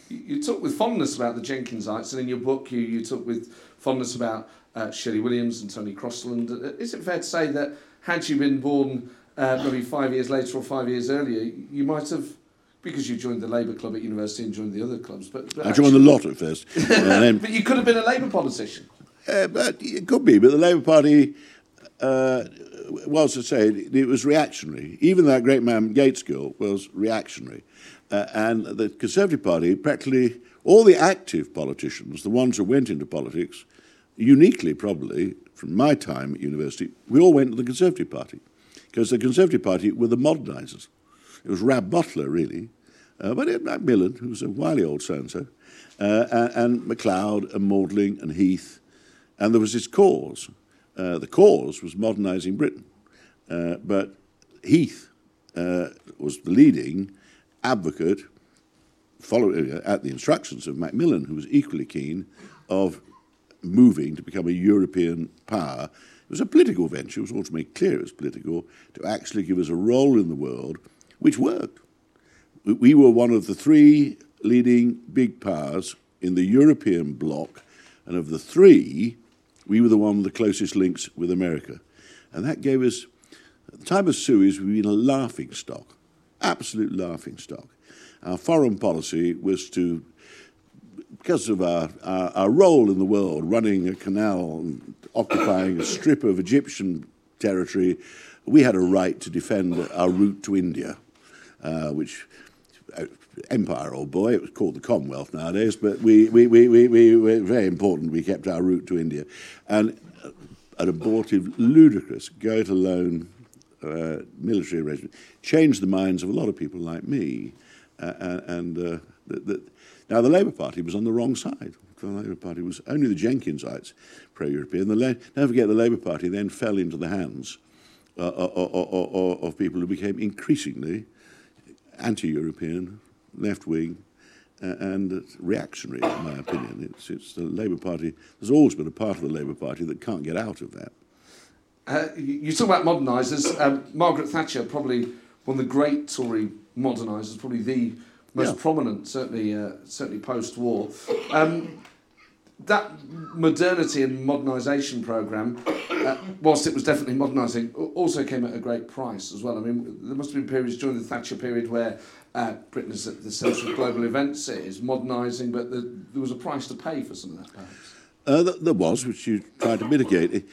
You, you talk with fondness about the Jenkinsites, and in your book, you, you talk with fondness about uh, Shirley Williams and Tony Crosland. Uh, is it fair to say that had you been born uh, maybe five years later or five years earlier, you might have, because you joined the Labour Club at university and joined the other clubs. But, but I joined the lot at first. but you could have been a Labour politician. But it could be, but the Labour Party uh, was to say it was reactionary. Even that great man Gaitskell was reactionary, uh, and the Conservative Party practically all the active politicians, the ones who went into politics, uniquely probably from my time at university, we all went to the Conservative Party because the Conservative Party were the modernisers. It was Rab Butler, really, uh, but it, Macmillan, who was a wily old so-and-so, uh, and, and MacLeod and Maudling and Heath, and there was this cause. Uh, the cause was modernising Britain, uh, but Heath uh, was the leading advocate following uh, at the instructions of Macmillan, who was equally keen of moving to become a European power. It was a political venture, it was all to make clear it was political, to actually give us a role in the world, which worked. We were one of the three leading big powers in the European bloc, and of the three, we were the one with the closest links with America. And that gave us, at the time of Suez, we've been a laughing stock, absolute laughing stock. Our foreign policy was to, because of our, our, our role in the world, running a canal and occupying a strip of Egyptian territory, we had a right to defend our route to India, uh, which uh, empire, old boy. It was called the Commonwealth nowadays, but we, we, we, we, we were very important. We kept our route to India. And an abortive, ludicrous, go it alone uh, military arrangement changed the minds of a lot of people like me. Uh, and uh, the, the, now the Labour Party was on the wrong side. The Labour Party was only the Jenkinsites pro-European. The, don't forget, the Labour Party then fell into the hands uh, of people who became increasingly anti-European, left-wing, uh, and reactionary, in my opinion. It's, it's the Labour Party. There's always been a part of the Labour Party that can't get out of that. Uh, you talk about modernisers. Um, Margaret Thatcher, probably one of the great Tory modernisers, probably the most yeah. prominent, certainly, uh, certainly post-war. Um, that modernity and modernisation programme, uh, whilst it was definitely modernising, also came at a great price as well. I mean, there must have been periods during the Thatcher period where uh, at the centre global events, is modernising, but the, there was a price to pay for some of that, perhaps. Uh, there was, which you tried to mitigate.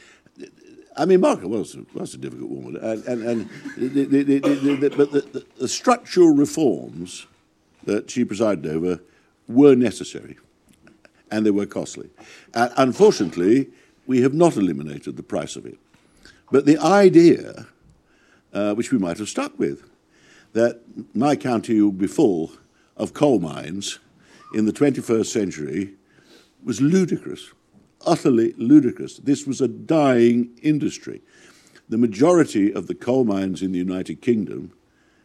I mean, Margaret was, was a difficult woman, and, and, and the, the, the, but the, the structural reforms that she presided over were necessary, and they were costly. And unfortunately, we have not eliminated the price of it. But the idea, uh, which we might have stuck with, that my county would be full of coal mines in the 21st century was ludicrous utterly ludicrous. This was a dying industry. The majority of the coal mines in the United Kingdom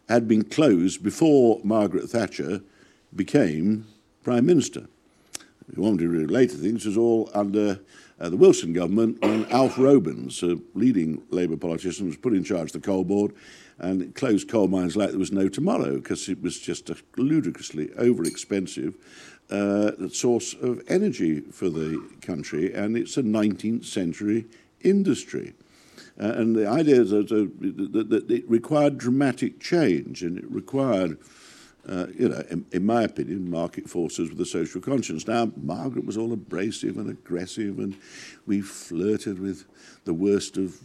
had been closed before Margaret Thatcher became Prime Minister. If you want to relate to things, it was all under uh, the Wilson government when Alf Robens, a leading Labour politician, was put in charge of the coal board and closed coal mines like there was no tomorrow because it was just a ludicrously over expensive uh, source of energy for the country, and it's a 19th century industry. Uh, and the idea is that, uh, that, that, it required dramatic change, and it required, uh, you know, in, in, my opinion, market forces with a social conscience. Now, Margaret was all abrasive and aggressive, and we flirted with the worst of,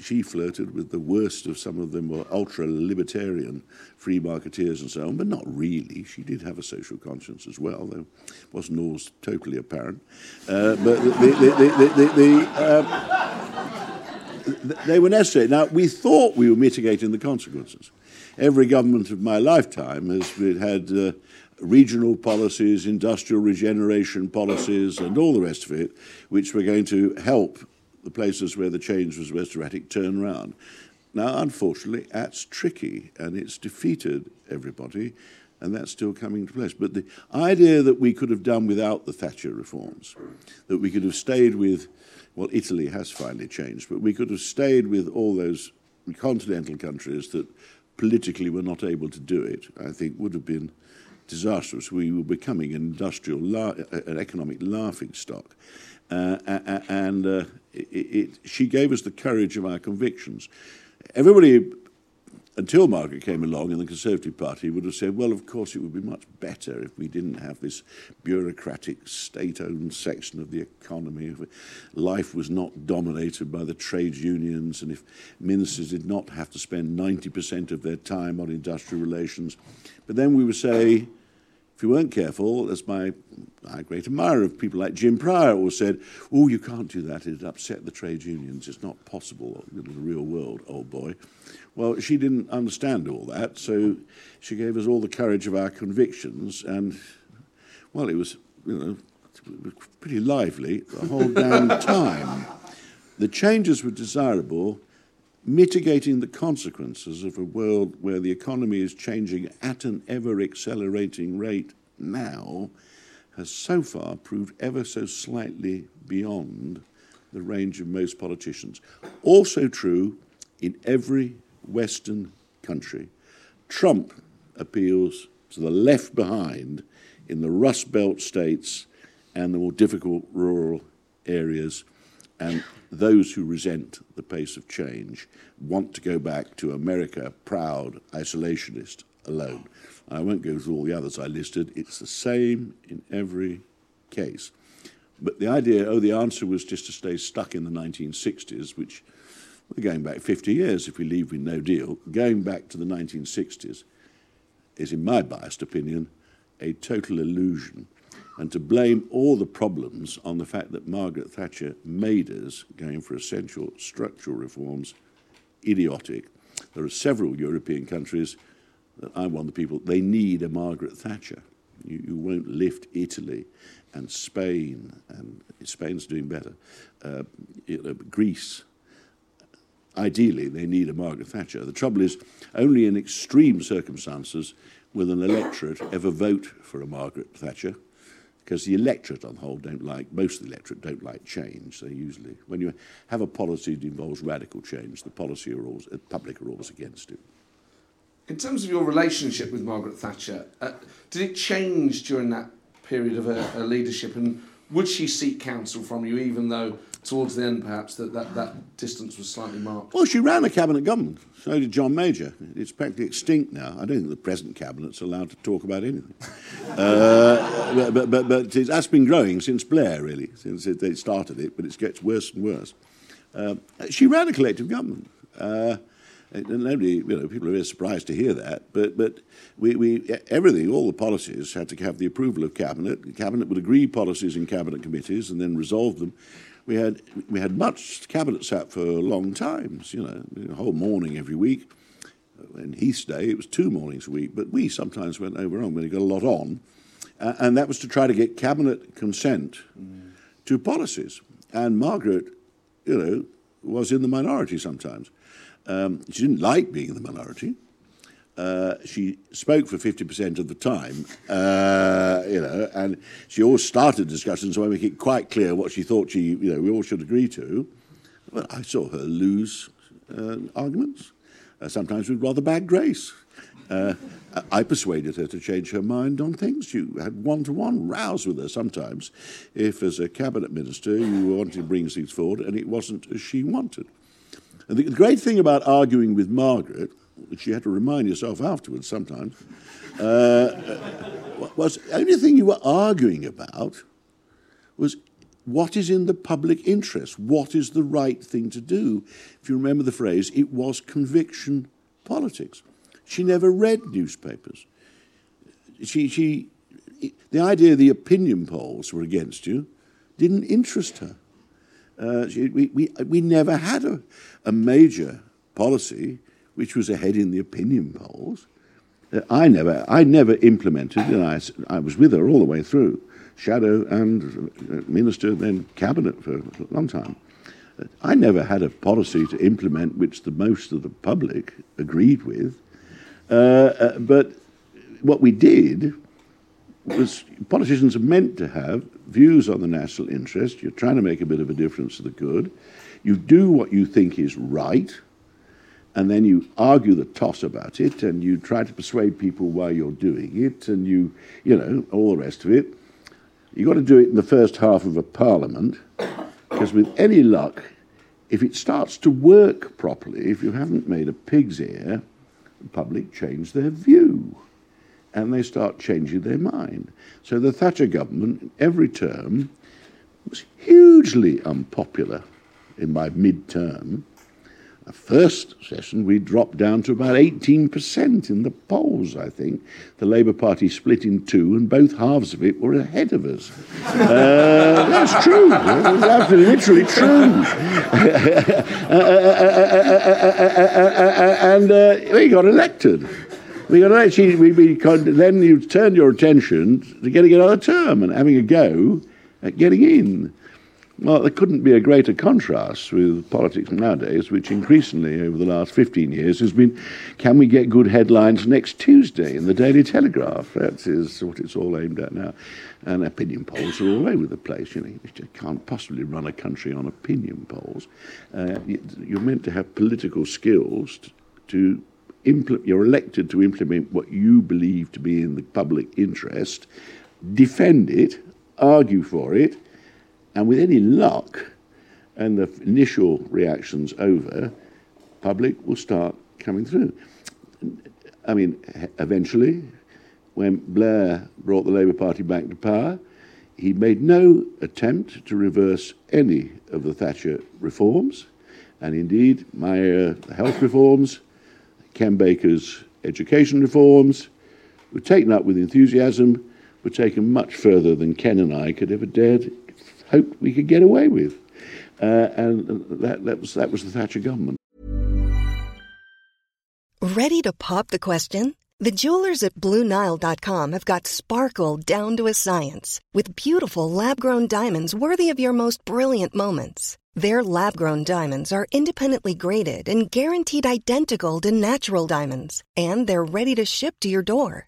she flirted with the worst of some of them were ultra libertarian free marketeers and so on, but not really. She did have a social conscience as well, though it wasn't always totally apparent. Uh, but the, the, the, uh, they were necessary. Now, we thought we were mitigating the consequences. Every government of my lifetime has had uh, regional policies, industrial regeneration policies, and all the rest of it, which were going to help the places where the change was most erratic turn around. Now, unfortunately, that's tricky and it's defeated everybody, and that's still coming to place. But the idea that we could have done without the Thatcher reforms, that we could have stayed with, well, Italy has finally changed, but we could have stayed with all those continental countries that politically were not able to do it, I think would have been disastrous. We were becoming an industrial, la- an economic laughing stock. Uh, and uh, it, it, she gave us the courage of our convictions. everybody until Margaret came along and the Conservative Party would have said, well, of course, it would be much better if we didn't have this bureaucratic, state owned section of the economy, if life was not dominated by the trade unions, and if ministers did not have to spend 90% of their time on industrial relations. But then we would say, if you weren't careful, as my, my great admirer of people like Jim Prior always said, oh, you can't do that, it'd upset the trade unions, it's not possible in the real world, old boy. Well, she didn't understand all that, so she gave us all the courage of our convictions, and, well, it was, you know, was pretty lively the whole damn time. The changes were desirable, mitigating the consequences of a world where the economy is changing at an ever accelerating rate now has so far proved ever so slightly beyond the range of most politicians. Also true in every Western country. Trump appeals to the left behind in the Rust Belt states and the more difficult rural areas, and those who resent the pace of change want to go back to America, proud, isolationist, alone. I won't go through all the others I listed. It's the same in every case. But the idea, oh, the answer was just to stay stuck in the 1960s, which we're going back 50 years if we leave with no deal. Going back to the 1960s is, in my biased opinion, a total illusion. And to blame all the problems on the fact that Margaret Thatcher made us going for essential structural reforms idiotic. There are several European countries that I want the people, they need a Margaret Thatcher. You, you won't lift Italy and Spain, and Spain's doing better, uh, Greece, ideally, they need a Margaret Thatcher. The trouble is, only in extreme circumstances will an electorate ever vote for a Margaret Thatcher, because the electorate, on the whole, don't like, most of the electorate don't like change. They usually, when you have a policy that involves radical change, the policy are always, the public are always against it. In terms of your relationship with Margaret Thatcher, uh, did it change during that period of her, her leadership? And would she seek counsel from you, even though towards the end, perhaps, that, that, that distance was slightly marked? Well, she ran a cabinet government. So did John Major. It's practically extinct now. I don't think the present cabinet's allowed to talk about anything. uh, but, but, but that's been growing since Blair, really, since they started it, but it gets worse and worse. Uh, she ran a collective government. Uh, and nobody, you know, people are very surprised to hear that. But but we, we everything, all the policies had to have the approval of cabinet. The cabinet would agree policies in cabinet committees and then resolve them we had we had much cabinet sat for long times, you know, a whole morning every week. In Heath's day, it was two mornings a week, but we sometimes went over on when we got a lot on, uh, and that was to try to get cabinet consent mm. to policies. And Margaret, you know, was in the minority sometimes. Um, she didn't like being in the minority. Uh, she spoke for 50% of the time, uh, you know, and she always started discussions So by making it quite clear what she thought she, you know, we all should agree to. But I saw her lose uh, arguments, uh, sometimes with rather bad grace. Uh, I persuaded her to change her mind on things. You had one-to-one rows with her sometimes, if as a cabinet minister you wanted to bring things forward and it wasn't as she wanted. And the great thing about arguing with Margaret which you had to remind yourself afterwards sometimes, uh, was the only thing you were arguing about was what is in the public interest, what is the right thing to do. If you remember the phrase, it was conviction politics. She never read newspapers. She, she, the idea the opinion polls were against you didn't interest her. Uh, she, we, we, we never had a, a major policy which was ahead in the opinion polls. Uh, I never, I never implemented, and I, I was with her all the way through, shadow and uh, minister, then cabinet for a long time. Uh, I never had a policy to implement which the most of the public agreed with. Uh, uh, but what we did was politicians are meant to have views on the national interest. You're trying to make a bit of a difference to the good. You do what you think is right and then you argue the toss about it, and you try to persuade people why you're doing it, and you, you know, all the rest of it. You've got to do it in the first half of a parliament, because with any luck, if it starts to work properly, if you haven't made a pig's ear, the public change their view and they start changing their mind. So the Thatcher government, every term, was hugely unpopular in my mid-term. The first session, we dropped down to about 18% in the polls, I think. The Labour Party split in two, and both halves of it were ahead of us. Uh, that's true. That's absolutely, literally true. and uh, we got elected. We got actually, we, we, then you turned your attention to getting another term and having a go at getting in. Well, there couldn't be a greater contrast with politics nowadays, which increasingly over the last 15 years has been can we get good headlines next Tuesday in the Daily Telegraph? That is what it's all aimed at now. And opinion polls are all over the place. You know, you can't possibly run a country on opinion polls. Uh, you're meant to have political skills to, to implement, you're elected to implement what you believe to be in the public interest, defend it, argue for it, and with any luck, and the initial reactions over, public will start coming through. I mean, eventually, when Blair brought the Labour Party back to power, he made no attempt to reverse any of the Thatcher reforms, and indeed, my uh, health reforms, Ken Baker's education reforms were taken up with enthusiasm, were taken much further than Ken and I could ever dared hope we could get away with. Uh, and that, that, was, that was the Thatcher government. Ready to pop the question? The jewelers at BlueNile.com have got sparkle down to a science with beautiful lab grown diamonds worthy of your most brilliant moments. Their lab grown diamonds are independently graded and guaranteed identical to natural diamonds, and they're ready to ship to your door.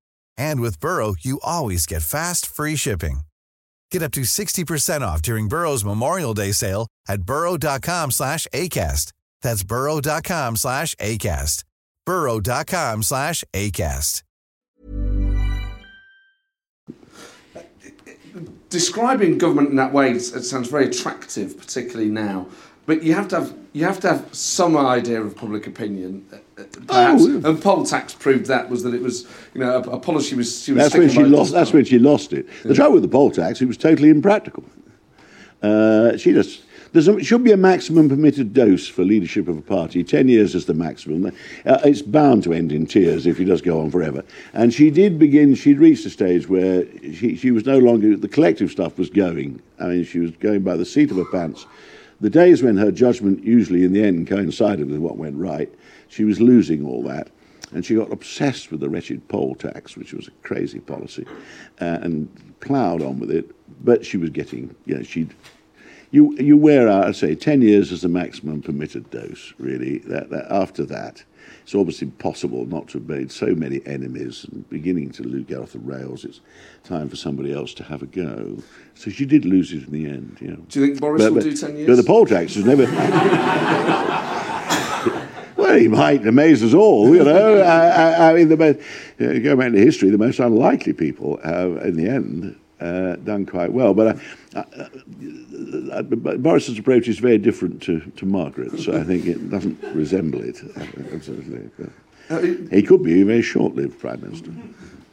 And with Burrow, you always get fast, free shipping. Get up to 60% off during Burrow's Memorial Day sale at burrow.com slash ACAST. That's burrow.com slash ACAST. burrow.com slash ACAST. Describing government in that way sounds very attractive, particularly now. But you have to have you have to have some idea of public opinion, uh, uh, perhaps. Oh. And poll tax proved that was that it was you know a, a policy was she was. That's when she lost. That's when she lost it. The trouble with the poll tax, it was totally impractical. Uh, she just. There should be a maximum permitted dose for leadership of a party. Ten years is the maximum. Uh, it's bound to end in tears if it does go on forever. And she did begin, she'd reached a stage where she, she was no longer, the collective stuff was going. I mean, she was going by the seat of her pants. The days when her judgment usually in the end coincided with what went right, she was losing all that. And she got obsessed with the wretched poll tax, which was a crazy policy, uh, and ploughed on with it. But she was getting, you know, she'd. You, you wear out, I'd say, 10 years is the maximum permitted dose, really. That, that, after that, it's almost impossible not to have made so many enemies and beginning to get off the rails. It's time for somebody else to have a go. So she did lose it in the end. You know. Do you think Boris but, will but, do 10 years? But the poll tax has never. well, he might amaze us all, you know. I, I, I mean, the most, uh, you know, go back to history, the most unlikely people have, in the end, uh, done quite well. But uh, uh, uh, Boris's approach is very different to, to Margaret, so I think it doesn't resemble it. Absolutely. he could be a very short-lived prime minister.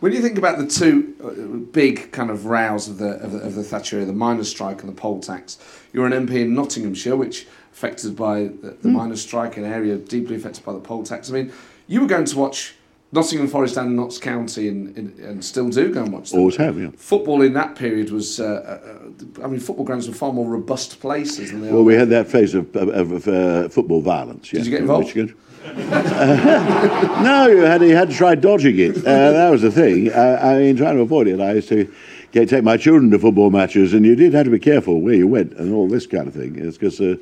When you think about the two big kind of rows of the, of the, of the Thatcher era, the miners' strike and the poll tax, you're an MP in Nottinghamshire, which affected by the, the mm. miners' strike, an area deeply affected by the poll tax. I mean, you were going to watch Nottingham Forest and Notts County, and, and, and, still do go and watch them. Always have, yeah. Football in that period was, uh, uh, I mean, football grounds were far more robust places than they well, are. We had that phase of, of, of uh, football violence. Yeah, Did you get involved? Michigan. no, you had, you had to try dodging it. Uh, that was the thing. I, I mean, trying to avoid it, I used to get, take my children to football matches, and you did have to be careful where you went and all this kind of thing. It's because uh,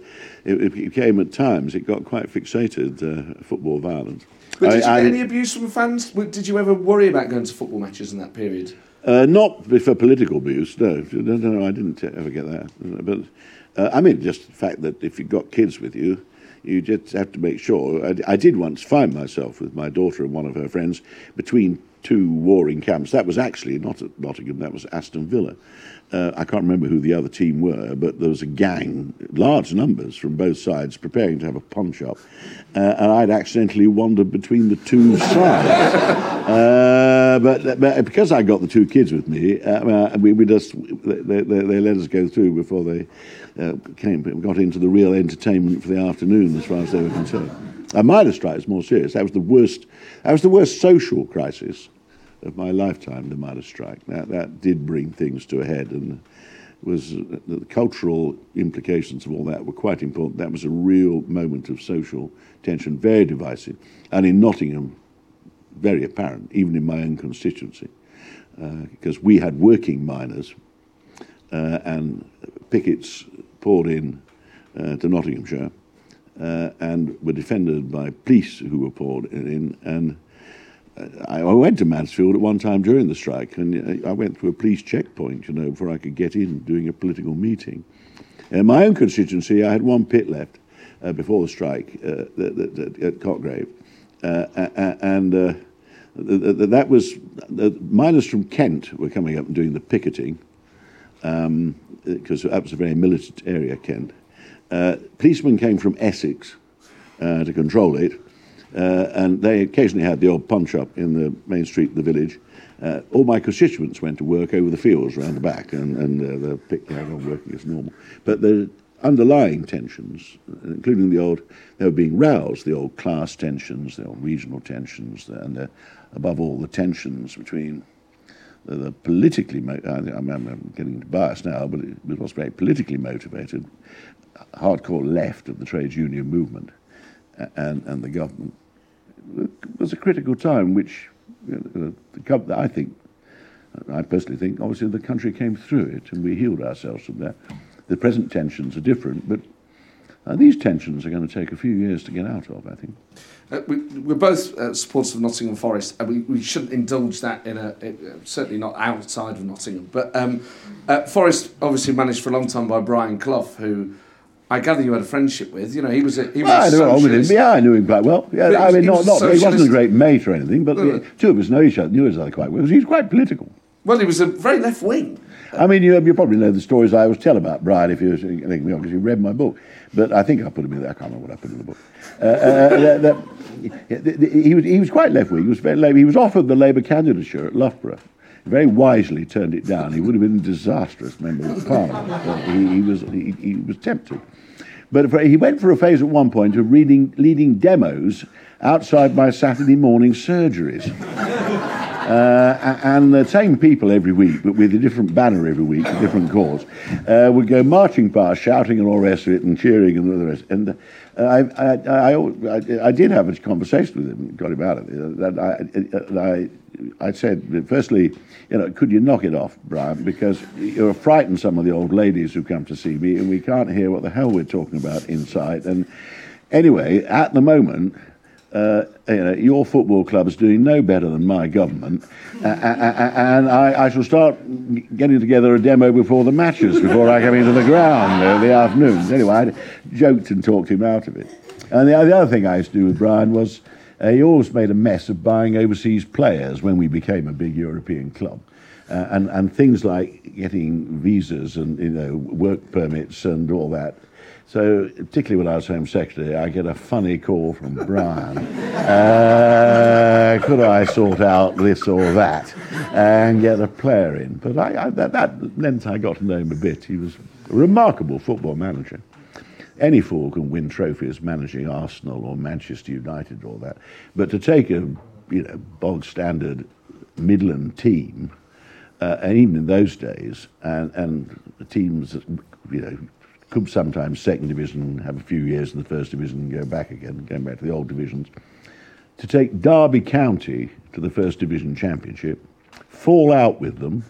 it, it became at times it got quite fixated uh, football violence. But did you I- get I- any abuse from fans? Did you ever worry about going to football matches in that period? Uh, not for political abuse, no. No, no, no I didn't ever get that. But uh, I mean, just the fact that if you've got kids with you, you just have to make sure. I, I did once find myself with my daughter and one of her friends between two warring camps. That was actually not at Nottingham, that was Aston Villa. Uh, I can't remember who the other team were, but there was a gang, large numbers from both sides, preparing to have a pawn shop. Uh, and I'd accidentally wandered between the two sides. Uh, but, but because I got the two kids with me, uh, we, we just they, they, they let us go through before they uh, came got into the real entertainment for the afternoon, as far as they were concerned. A miner strike is more serious. That was the worst. That was the worst social crisis of my lifetime. The miner strike. That that did bring things to a head, and was uh, the cultural implications of all that were quite important. That was a real moment of social tension, very divisive, and in Nottingham, very apparent, even in my own constituency, because we had working miners uh, and pickets poured in uh, to Nottinghamshire uh, and were defended by police who were poured in. And uh, I, went to Mansfield at one time during the strike, and uh, I went through a police checkpoint, you know, before I could get in doing a political meeting. In my own constituency, I had one pit left uh, before the strike uh, at Cotgrave, uh, and uh, th- th- th- that was the miners from Kent were coming up and doing the picketing because that was a very militant area, Kent. Uh, policemen came from Essex uh, to control it, uh, and they occasionally had the old punch up in the main street of the village. Uh, all my constituents went to work over the fields round the back, and, and uh, the pick carried on working as normal. But the underlying tensions, including the old, they were being roused, the old class tensions, the old regional tensions, and above all, the tensions between the, politically, mo- I, I'm, I'm getting into bias now, but it was very politically motivated, hardcore left of the trades union movement and, and the government. It was a critical time which I think, I personally think, obviously the country came through it and we healed ourselves from that. The present tensions are different, but uh, these tensions are going to take a few years to get out of, I think. Uh, we, we're both uh, supporters of Nottingham Forest, and we, we shouldn't indulge that in a uh, certainly not outside of Nottingham. But um, uh, Forest obviously managed for a long time by Brian Clough, who I gather you had a friendship with. You know, he was a he was Well, I a knew him with him. Yeah, I knew him quite well. Yeah, he I was- mean, not, not, he wasn't a great mate or anything, but No, no. the two of us know each other, knew each other quite well he was quite political. Well, he was a very left wing. I mean, you, you probably know the stories I always tell about Brian if you because you read my book. But I think I put him in there. I can't remember what I put in the book. Uh, uh, that, that, the- the- he was he was quite left wing. He was very Labour. He was offered the Labour candidature at Loughborough. Very wisely turned it down. He would have been a disastrous member of Parliament. He, he was he, he was tempted. But for, he went for a phase at one point of reading leading demos outside my Saturday morning surgeries. Uh, and the same people every week, but with a different banner every week, a different cause, uh, would go marching past, shouting and all the rest of it, and cheering and all the rest. And uh, I, I, I, I, I did have a conversation with him, got him out of it. I, I, I said, firstly, you know, could you knock it off, Brian, because you're frightening some of the old ladies who come to see me, and we can't hear what the hell we're talking about inside. And anyway, at the moment uh, you know, your football club is doing no better than my government, uh, uh, uh, and I, I shall start getting together a demo before the matches, before I come into the ground uh, the afternoons. Anyway, I joked and talked him out of it. And the, the other thing I used to do with Brian was uh, he always made a mess of buying overseas players when we became a big European club. Uh, and, and things like getting visas and you know work permits and all that. So, particularly when I was Home Secretary, I get a funny call from Brian. Uh, could I sort out this or that and get a player in? But I, I, that, that meant I got to know him a bit. He was a remarkable football manager. Any fool can win trophies managing Arsenal or Manchester United or that. But to take a you know bog standard Midland team, uh, and even in those days, and, and the teams that, you know could sometimes second division have a few years in the first division and go back again, going back to the old divisions. To take Derby County to the first division championship, fall out with them,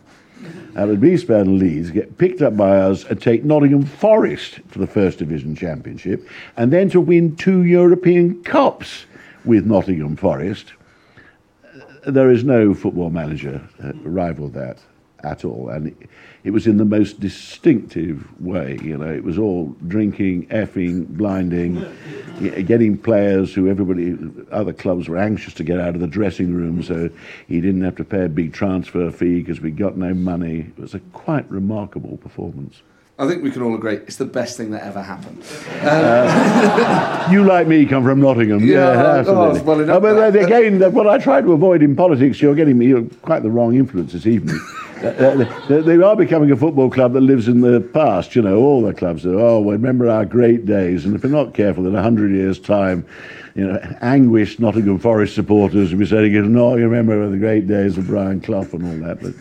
Have a Eastbound Leeds get picked up by us and take Nottingham Forest to the First Division Championship, and then to win two European Cups with Nottingham Forest. There is no football manager uh, rival that at all, and it, was in the most distinctive way. You know, it was all drinking, effing, blinding, getting players who everybody, other clubs were anxious to get out of the dressing room, so he didn't have to pay a big transfer fee because we got no money. It was a quite remarkable performance. I think we can all agree it's the best thing that ever happened. Uh, you, like me, come from Nottingham. Yeah, Yeah, oh, absolutely. well enough Oh, but that- again, what I try to avoid in politics, you're getting me you're quite the wrong influence this evening. Uh, uh, they, they are becoming a football club that lives in the past. You know, all the clubs are. Oh, well, remember our great days. And if we're not careful, in a hundred years' time, you know, anguished Nottingham Forest supporters will be saying, "No, you remember the great days of Brian Clough and all that." But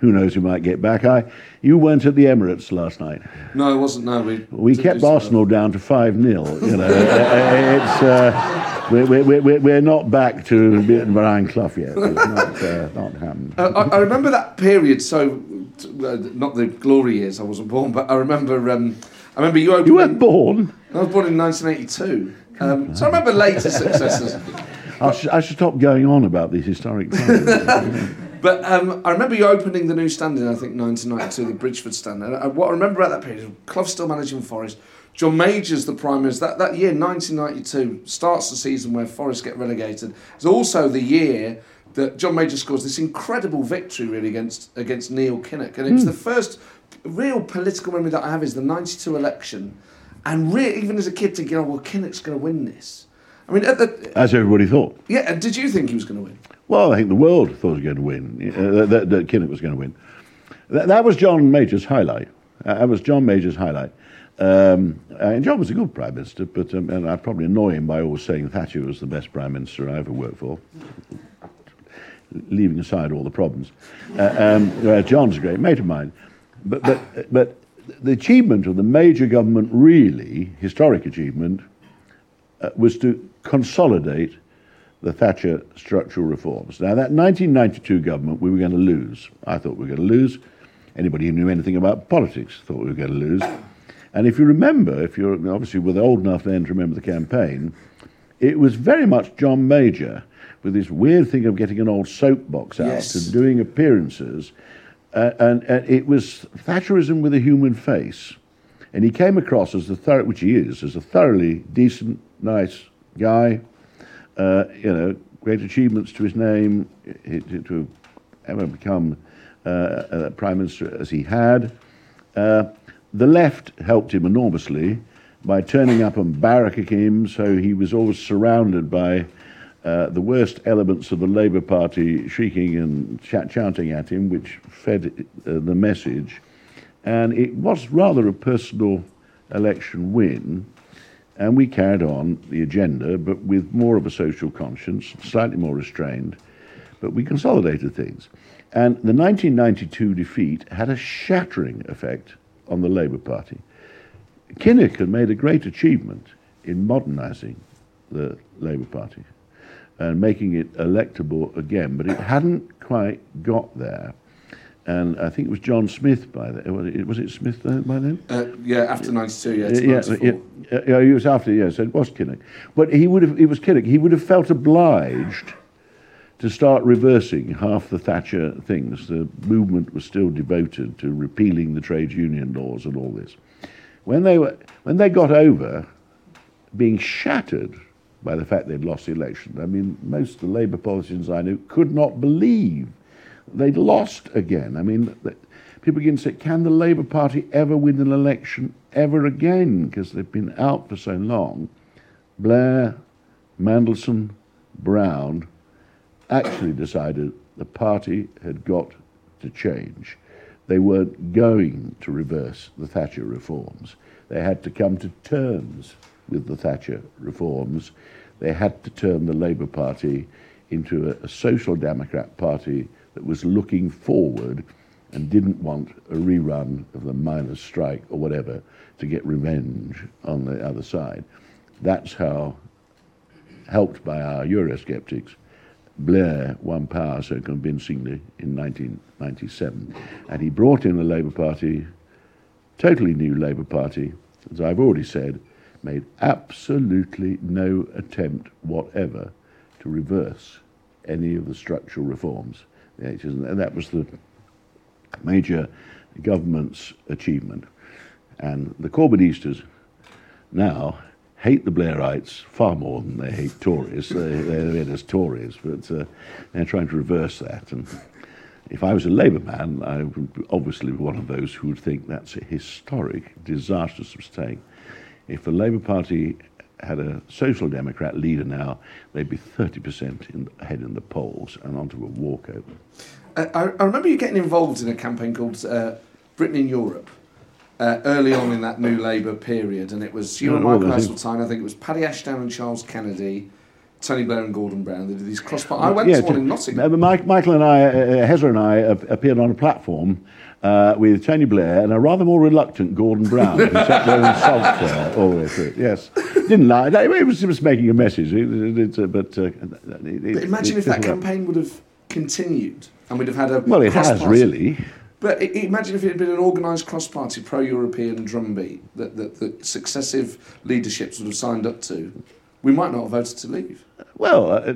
who knows? Who might get back? I, you weren't at the Emirates last night. No, it wasn't. No, we We kept some- Arsenal down to 5 0. You know, Uh, it's, uh, we're, we're, we're, we're not back to beating Brian Clough yet. It's not, uh, not happened. Uh, I, I remember that period. So, uh, not the glory years. I wasn't born, but I remember. Um, I remember you opened. You weren't born. I was born in 1982. Um, so I remember later successes. I should, I should stop going on about these historic times. But um, I remember you opening the new stand in, I think, 1992, the Bridgford stand. And uh, what I remember about that period, Clough still managing Forest. John Major's the prime minister. That, that year, 1992, starts the season where Forest get relegated. It's also the year that John Major scores this incredible victory, really, against, against Neil Kinnock. And it was the first real political memory that I have is the 92 election. And re- even as a kid, thinking, oh, well, Kinnock's going to win this. I mean, at the, As everybody thought. yeah, and did you think he was going to win? Well, I think the world thought he was going to win, uh, that, that Kinnock was going to win. That, that was John Major's highlight. Uh, that was John Major's highlight. Um, and John was a good prime minister, but um, and I'd probably annoy him by always saying Thatcher was the best prime minister I ever worked for, leaving aside all the problems. Uh, um, uh, John's a great mate of mine, but but but the achievement of the major government, really historic achievement, uh, was to consolidate the Thatcher structural reforms. Now, that 1992 government, we were going to lose. I thought we were going to lose. Anybody who knew anything about politics thought we were going to lose. And if you remember, if you're obviously were old enough then to remember the campaign, it was very much John Major with this weird thing of getting an old soapbox out Yes. and doing appearances. Uh, and, and it was Thatcherism with a human face. And he came across as the thorough, which he is, as a thoroughly decent, nice guy. Uh, you know, great achievements to his name, to, to ever become uh, a prime minister as he had. Uh, the left helped him enormously by turning up and barracking him, so he was always surrounded by uh, the worst elements of the Labour Party shrieking and ch- chanting at him, which fed uh, the message. And it was rather a personal election win. And we carried on the agenda, but with more of a social conscience, slightly more restrained. But we consolidated things. And the 1992 defeat had a shattering effect on the Labour Party. Kinnock had made a great achievement in modernising the Labour Party and making it electable again, but it hadn't quite got there. And I think it was John Smith by then. Was it, was it Smith by then? Uh, yeah, after 92, yeah, it's yeah, 94. yeah, yeah, he was after. Yes, it was Kinnock, but he would have. It was Kinnock. He would have felt obliged to start reversing half the Thatcher things. The movement was still devoted to repealing the trade union laws and all this. When they were, when they got over being shattered by the fact they'd lost the election. I mean, most of the Labour politicians I knew could not believe they'd lost again. I mean, people begin to say, can the Labour Party ever win an election ever again? Because they've been out for so long. Blair, Mandelson, Brown actually decided the party had got to change. They weren't going to reverse the Thatcher reforms. They had to come to terms with the Thatcher reforms. They had to turn the Labour Party into a, a social democrat party that was looking forward and didn't want a rerun of the miners' strike or whatever to get revenge on the other side. That's how, helped by our Eurosceptics, Blair won power so convincingly in 1997. And he brought in a Labour Party, totally new Labour Party, as I've already said, made absolutely no attempt whatever to reverse any of the structural reforms. And that was the major government's achievement. And the Corbynistas now hate the Blairites far more than they hate Tories. they, they're in as Tories, but uh, they're trying to reverse that. And if I was a Labour man, I would obviously be one of those who would think that's a historic, disastrous mistake. If the Labour Party had a Social Democrat leader now, they'd be 30% in, ahead in the polls and onto a walkover. Uh, I, I, remember you getting involved in a campaign called uh, Britain in Europe. Uh, early on in that New Labour period, and it was you and Michael Heseltine. I think it was Paddy Ashdown and Charles Kennedy, Tony Blair and Gordon Brown. They did these cross. I went yeah, to one in Nottingham. Michael and I, uh, uh Hezza and I, appeared on a platform uh, with Tony Blair and a rather more reluctant Gordon Brown, who sat there and sulked all the way through. Yes, didn't lie. It was, it was making a message. It, it, uh, but, uh, but imagine if that campaign would have continued and we'd have had a well, it has really. But imagine if it had been an organised cross-party pro-European drumbeat that, that, that successive leaderships would have signed up to. We might not have voted to leave. Well, uh,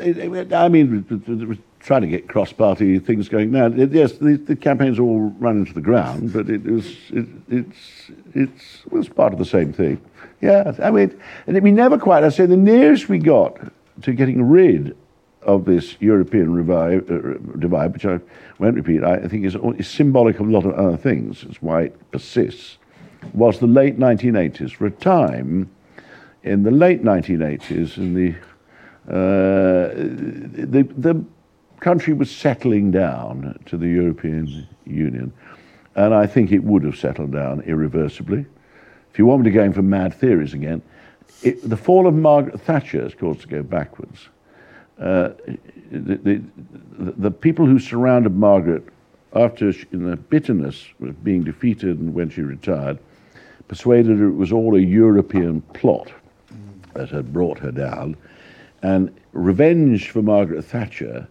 I mean, trying to get cross-party things going now. Yes, the, the campaigns all run into the ground, but it was it, it's it's it was part of the same thing. Yeah, I mean, and we never quite. I say the nearest we got to getting rid of this European revive, uh, divide, which I won't repeat, I think is, is symbolic of a lot of other things. It's why it persists. Was the late 1980s. For a time, in the late 1980s, in the uh, the, the country was settling down to the European Union, and I think it would have settled down irreversibly. If you want me to go in for mad theories again, it, the fall of Margaret Thatcher has caused to go backwards. Uh, the, the, the, people who surrounded Margaret after she, in the bitterness of being defeated and when she retired, persuaded her it was all a European plot that had brought her down. And revenge for Margaret Thatcher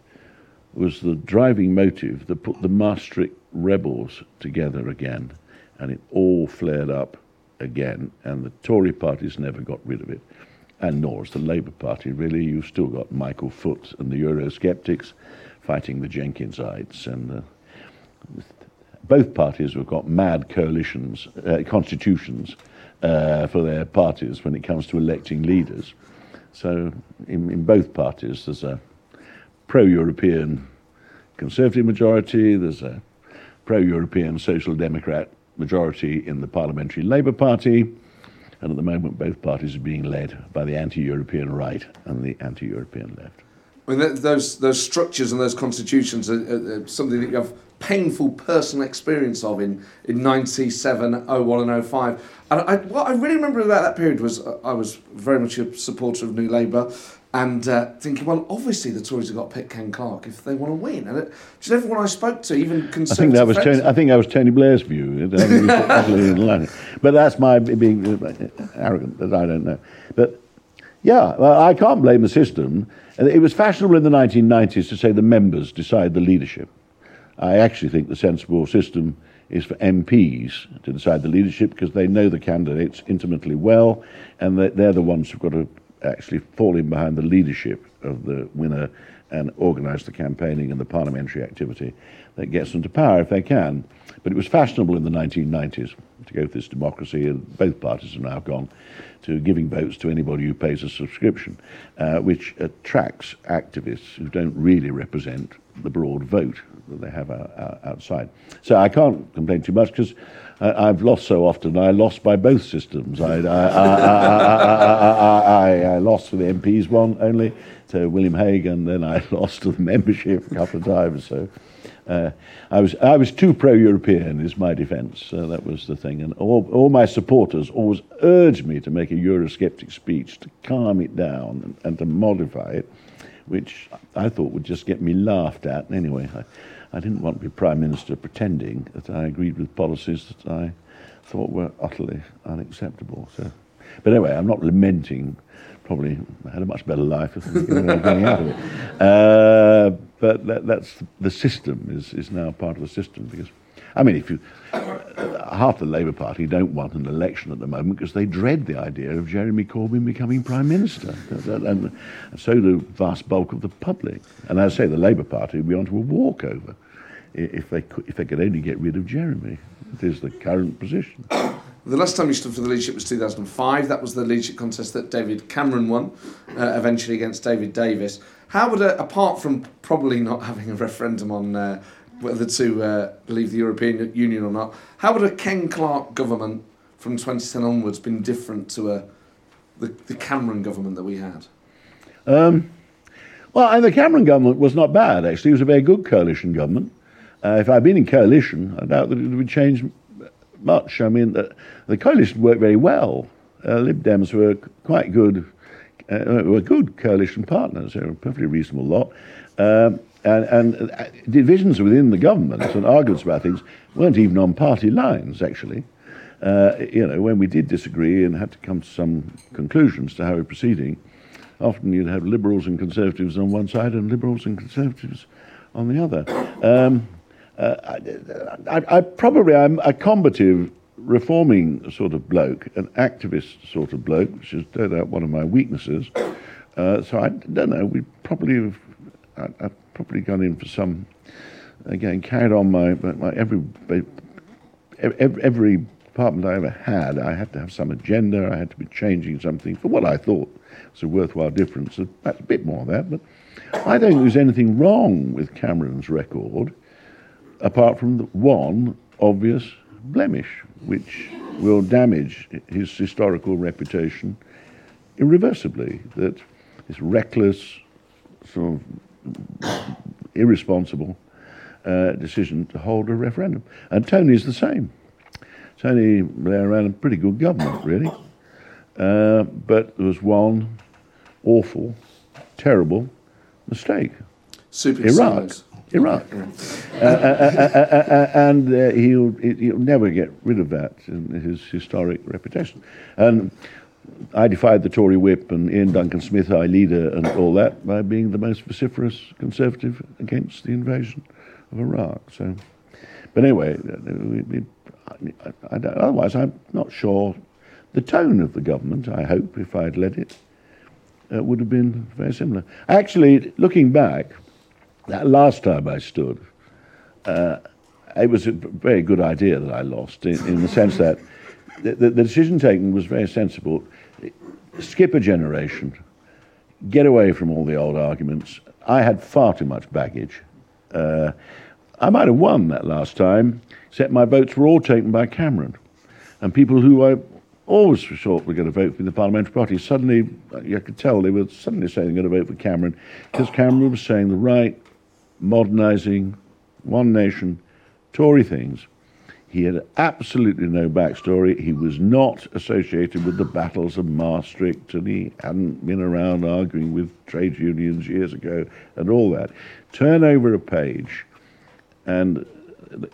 was the driving motive that put the Maastricht rebels together again. And it all flared up again, and the Tory parties never got rid of it and nor is the Labour Party, really. You've still got Michael Foot and the Eurosceptics fighting the Jenkinsites, and uh, both parties have got mad coalitions, uh, constitutions uh, for their parties when it comes to electing leaders. So, in, in both parties, there's a pro European Conservative majority, there's a pro European Social Democrat majority in the Parliamentary Labour Party and at the moment, both parties are being led by the anti European right and the anti European left. I mean, those, those structures and those constitutions are, are, something that you have painful personal experience of in, in 97, 01 and 05. And I, what I really remember about that period was uh, I was very much a supporter of New Labour and uh, thinking, well, obviously the Tories have got to pick Ken Clarke if they want to win. And it, just everyone I spoke to, even I think that was Tony, I think that was Tony Blair's view. but that's my being uh, arrogant that I don't know. But yeah, well, I can't blame the system. It was fashionable in the 1990s to say the members decide the leadership. I actually think the sensible system is for MPs to decide the leadership because they know the candidates intimately well and they're the ones who've got to actually fall in behind the leadership of the winner and organise the campaigning and the parliamentary activity that gets them to power if they can. But it was fashionable in the 1990s to go for this democracy, and both parties have now gone to giving votes to anybody who pays a subscription, uh, which attracts activists who don't really represent the broad vote that they have outside. So I can't complain too much because I, have lost so often. I lost by both systems. I, I, lost for the MPs one only to William Hague, and then I lost to the membership a couple of times. So uh, I was I was too pro-European, is my defence. Uh, that was the thing, and all, all my supporters always urged me to make a Eurosceptic speech to calm it down and, and to modify it, which I thought would just get me laughed at. Anyway. I, I didn't want to be Prime Minister pretending that I agreed with policies that I thought were utterly unacceptable. So But anyway, I'm not lamenting. Probably had a much better life getting out of it. Uh, but that, that's the system is, is now part of the system because, I mean, if you half the Labour Party don't want an election at the moment because they dread the idea of Jeremy Corbyn becoming Prime Minister. And, so do vast bulk of the public. And as I say, the Labour Party would be onto a walkover if they, could, if they could only get rid of Jeremy. It is the current position. The last time you stood for the leadership was 2005. That was the leadership contest that David Cameron won, uh, eventually against David Davis. How would, a, apart from probably not having a referendum on uh, whether to uh, leave the European Union or not. How would a Ken Clarke government from 2010 onwards been different to a, the, the Cameron government that we had? Um, well, and the Cameron government was not bad, actually. It was a very good coalition government. Uh, if I'd been in coalition, I doubt that it would change much. I mean, the, the coalition worked very well. Uh, Lib Dems were quite good, uh, were good coalition partners. They were a perfectly reasonable lot. Um, and, and uh, divisions within the government and arguments about things weren't even on party lines, actually. Uh, you know, when we did disagree and had to come to some conclusions to how we're proceeding, often you'd have liberals and conservatives on one side and liberals and conservatives on the other. Um, uh, I, I, probably I'm a combative, reforming sort of bloke, an activist sort of bloke, which is no doubt one of my weaknesses. Uh, so I don't know. We probably have. I, probably gone in for some, again, carried on my, my every, every, every department I ever had, I had to have some agenda, I had to be changing something for what I thought was a worthwhile difference. A bit more of that, but I don't think there's anything wrong with Cameron's record, apart from the one obvious blemish, which will damage his historical reputation irreversibly. That this reckless, sort of irresponsible uh, decision to hold a referendum. And Tony's the same. Tony Blair ran a pretty good government, really. Uh, but there was one awful, terrible mistake. Super Iraq. Iraq. Uh, uh, uh, and he'll, he'll never get rid of that in his historic reputation. And I defied the Tory whip and Iain Duncan Smith, our leader, and all that by being the most vociferous Conservative against the invasion of Iraq. So, but anyway, I, I, otherwise I'm not sure. The tone of the government, I hope, if I'd led it, uh, would have been very similar. Actually, looking back, that last time I stood, uh, it was a very good idea that I lost in, in the sense that the, the, decision taken was very sensible. Skip a generation, get away from all the old arguments. I had far too much baggage. Uh, I might have won that last time, except my votes were all taken by Cameron. And people who I always thought were going to vote for the Parliamentary Party, suddenly, you could tell they were suddenly saying they're going to vote for Cameron, because Cameron was saying the right, modernising, one nation, Tory things. He had absolutely no backstory. He was not associated with the battles of Maastricht, and he hadn't been around arguing with trade unions years ago and all that. Turn over a page, and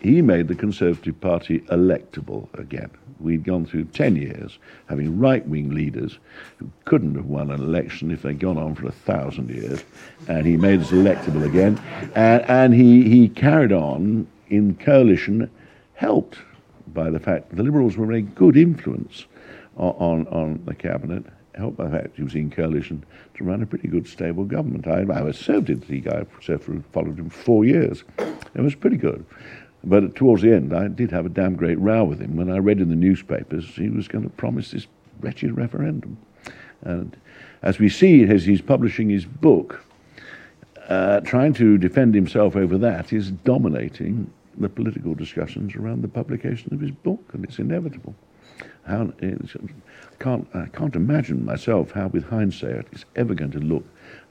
he made the Conservative Party electable again. We'd gone through 10 years having right wing leaders who couldn't have won an election if they'd gone on for a thousand years, and he made us electable again. And, and he, he carried on in coalition helped by the fact the Liberals were a good influence on, on, on, the cabinet, helped by the fact he was in coalition to run a pretty good, stable government. I, I was served in the guy, followed him for four years. It was pretty good. But towards the end, I did have a damn great row with him when I read in the newspapers he was going to promise this wretched referendum. And as we see, as he's publishing his book, uh, trying to defend himself over that is dominating the political discussions around the publication of his book, and it's inevitable. How, it's, can't, I can't imagine myself how, with hindsight, it's ever going to look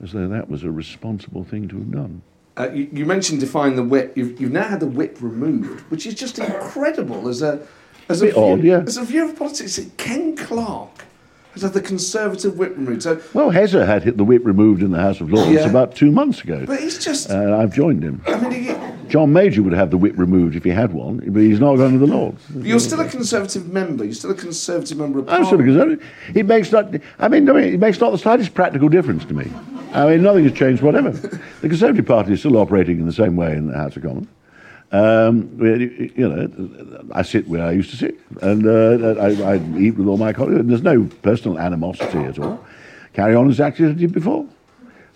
as though that was a responsible thing to have done. Uh, you, you, mentioned define the whip. You've, you've, now had the whip removed, which is just incredible as a as a, a view, odd, yeah. as a view of politics. Ken Clarke has had the Conservative whip removed. So, well, Hezza had the whip removed in the House of Lords yeah. about two months ago. But he's just. Uh, I've joined him. I mean, he, John Major would have the whip removed if he had one, but he's not going to the Lords. You're still a Conservative member. You're still a Conservative member of Parliament. I'm still a. Conservative. It makes not. I mean, I mean, it makes not the slightest practical difference to me. I mean, nothing has changed whatever. The Conservative Party is still operating in the same way in the House of Commons. Um, you know, I sit where I used to sit, and uh, I, I eat with all my colleagues. And there's no personal animosity at all. Carry on exactly as I did before.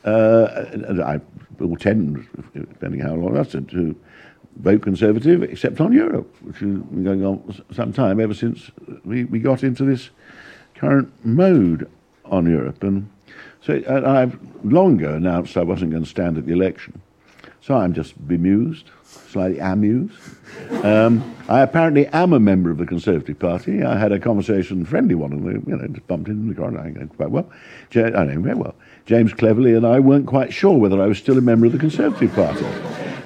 Uh, and I will tend, depending how long that's to vote Conservative, except on Europe, which has been going on some time ever since we, we got into this current mode on Europe. And so I've long ago announced I wasn't going to stand at the election. So I'm just bemused, slightly amused. Um, I apparently am a member of the Conservative Party. I had a conversation, friendly one, and we, you know, just bumped into the corridor. I know quite well. Ja- I know very well. James Cleverly and I weren't quite sure whether I was still a member of the Conservative Party.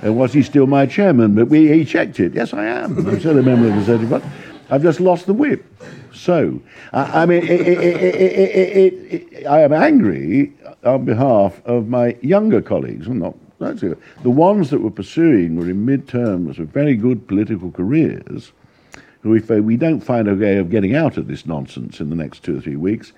And was he still my chairman? But we, he checked it. Yes, I am. I'm still a member of the Conservative Party. I've just lost the whip. So, I, I mean, it, it, it, I am angry on behalf of my younger colleagues, and not the ones that were pursuing were in mid-terms with very good political careers. Who, if we don't find a way of getting out of this nonsense in the next two or three weeks,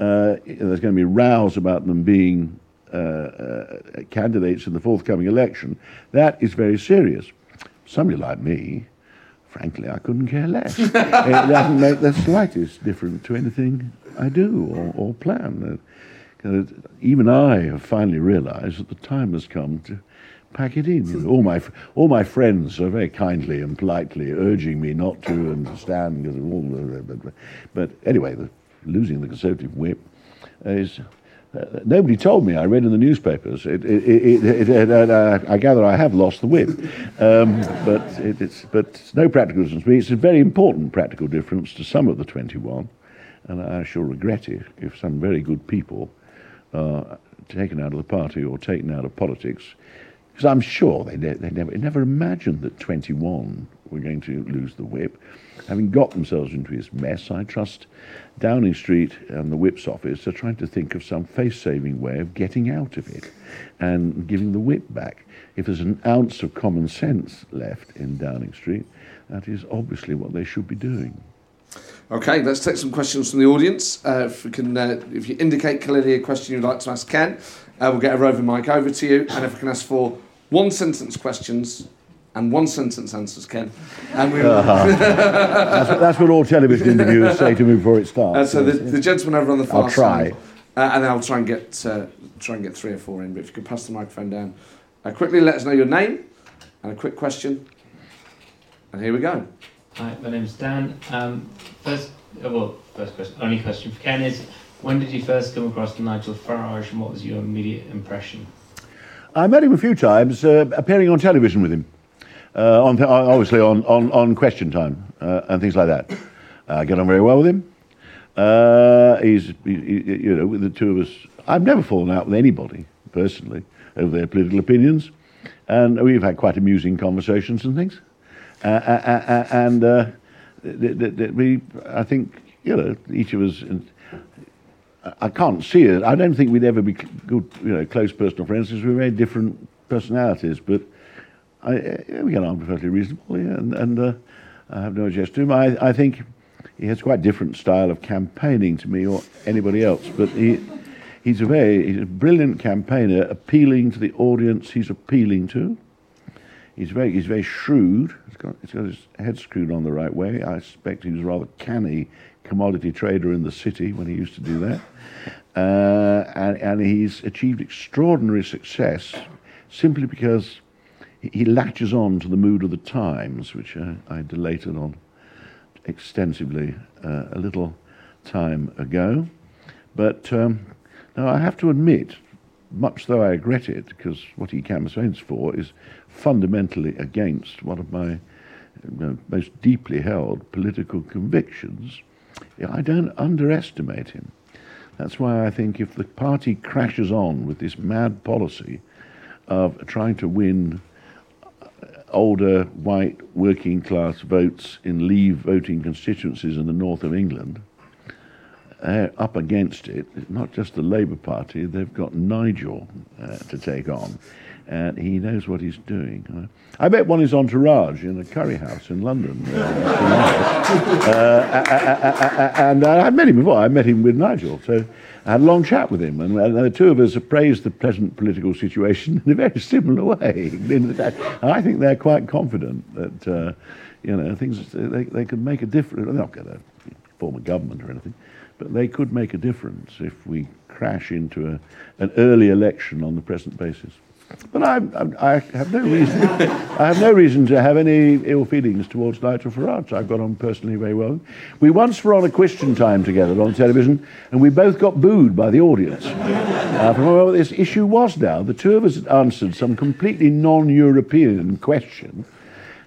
uh, there's going to be rows about them being uh, uh, candidates in the forthcoming election. That is very serious. Somebody like me, frankly, I couldn't care less. it doesn't make the slightest difference to anything I do or, or plan. Uh, 'cause even I have finally realised that the time has come to pack it in. All my all my friends are very kindly and politely urging me not to and to stand because all the. But, but anyway, the, losing the Conservative whip is. Uh, nobody told me. I read in the newspapers. It, it, it, it, uh, I gather I have lost the whip, um, but it, it's but it's no practical difference. It's a very important practical difference to some of the 21, and I shall regret it if some very good people are taken out of the party or taken out of politics, because I'm sure they ne- they never never imagined that 21 were going to lose the whip. Having got themselves into this mess, I trust Downing Street and the whip's office are trying to think of some face-saving way of getting out of it and giving the whip back. If there's an ounce of common sense left in Downing Street, that is obviously what they should be doing. Okay, let's take some questions from the audience. Uh, if we can, uh, if you indicate clearly a question you'd like to ask Ken, uh, we'll get a roving mic over to you. And if we can ask for one sentence questions and one sentence answers, Ken, and we will. That's, what- that's what all television interviewers say to me before it starts. Uh, so the, the gentleman over on the far I'll try. side, uh, and then I'll try and get uh, try and get three or four in. But if you could pass the microphone down uh, quickly, let us know your name and a quick question. And here we go. Hi, my name's Dan. Um, first, uh, well, first question, only question for Ken is, when did you first come across Nigel Farage, and what was your immediate impression? I met him a few times, uh, appearing on television with him, uh, on, obviously on, on, on Question Time uh, and things like that. I get on very well with him. Uh, he's, he, he- you know, with the two of us, I've never fallen out with anybody personally over their political opinions, and we've had quite amusing conversations and things. Uh, uh, uh, and uh, th- th- th- we, I think, you know, each of us. I can't see it. I don't think we'd ever be good, you know, close personal friends because we're very different personalities. But I, we get on perfectly reasonably, and, and uh, I have no objection to him. I, I think he has quite a different style of campaigning to me or anybody else. But he, he's a very, he's a brilliant campaigner, appealing to the audience he's appealing to. He's very, he's very shrewd. He's got, he's got his head screwed on the right way. I suspect he was a rather canny commodity trader in the city when he used to do that. Uh, and, and he's achieved extraordinary success simply because he, he latches on to the mood of the times, which uh, I dilated on extensively uh, a little time ago. But um, now I have to admit, much though I regret it, because what he campaigns for is fundamentally against one of my uh, most deeply held political convictions, I don't underestimate him. That's why I think if the party crashes on with this mad policy of trying to win older white working class votes in leave voting constituencies in the north of England, uh, up against it, not just the Labour Party, they've got Nigel uh, to take on. And he knows what he's doing. I met one his entourage in a curry house in London. Uh, uh, and I met him before. I met him with Nigel. So I had a long chat with him. And the two of us appraised the present political situation in a very similar way. I think they're quite confident that, uh, you know, things, they, they could make a difference. They're not going to form a government or anything. But they could make a difference if we crash into a, an early election on the present basis. But I, I, I, have no reason. I have no reason to have any ill feelings towards Nigel Farage. I've got on personally very well. We once were on a question time together on television, and we both got booed by the audience. Uh, from what this issue was now, the two of us had answered some completely non-European question,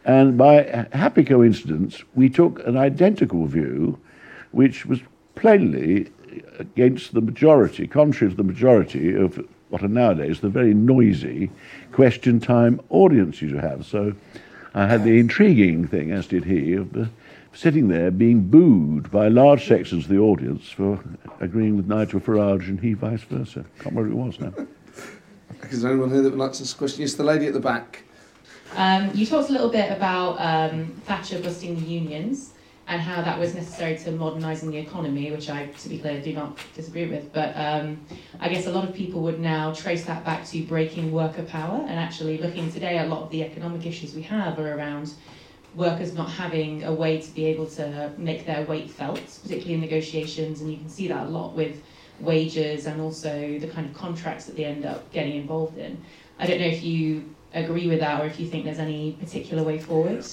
and by happy coincidence, we took an identical view, which was plainly against the majority, contrary to the majority of what are nowadays the very noisy question time audiences you have. So I had the intriguing thing, as did he, of uh, sitting there being booed by large sections of the audience for agreeing with Nigel Farage and he vice versa. Can't remember who it was now. Is there anyone here that would like to ask a question? Yes, the lady at the back. Um, you talked a little bit about um, Thatcher busting the unions and how that was necessary to modernising the economy, which I, to be clear, do not disagree with. But um, I guess a lot of people would now trace that back to breaking worker power and actually looking today, a lot of the economic issues we have are around workers not having a way to be able to make their weight felt, particularly in negotiations, and you can see that a lot with wages and also the kind of contracts that they end up getting involved in. I don't know if you agree with that or if you think there's any particular way forward.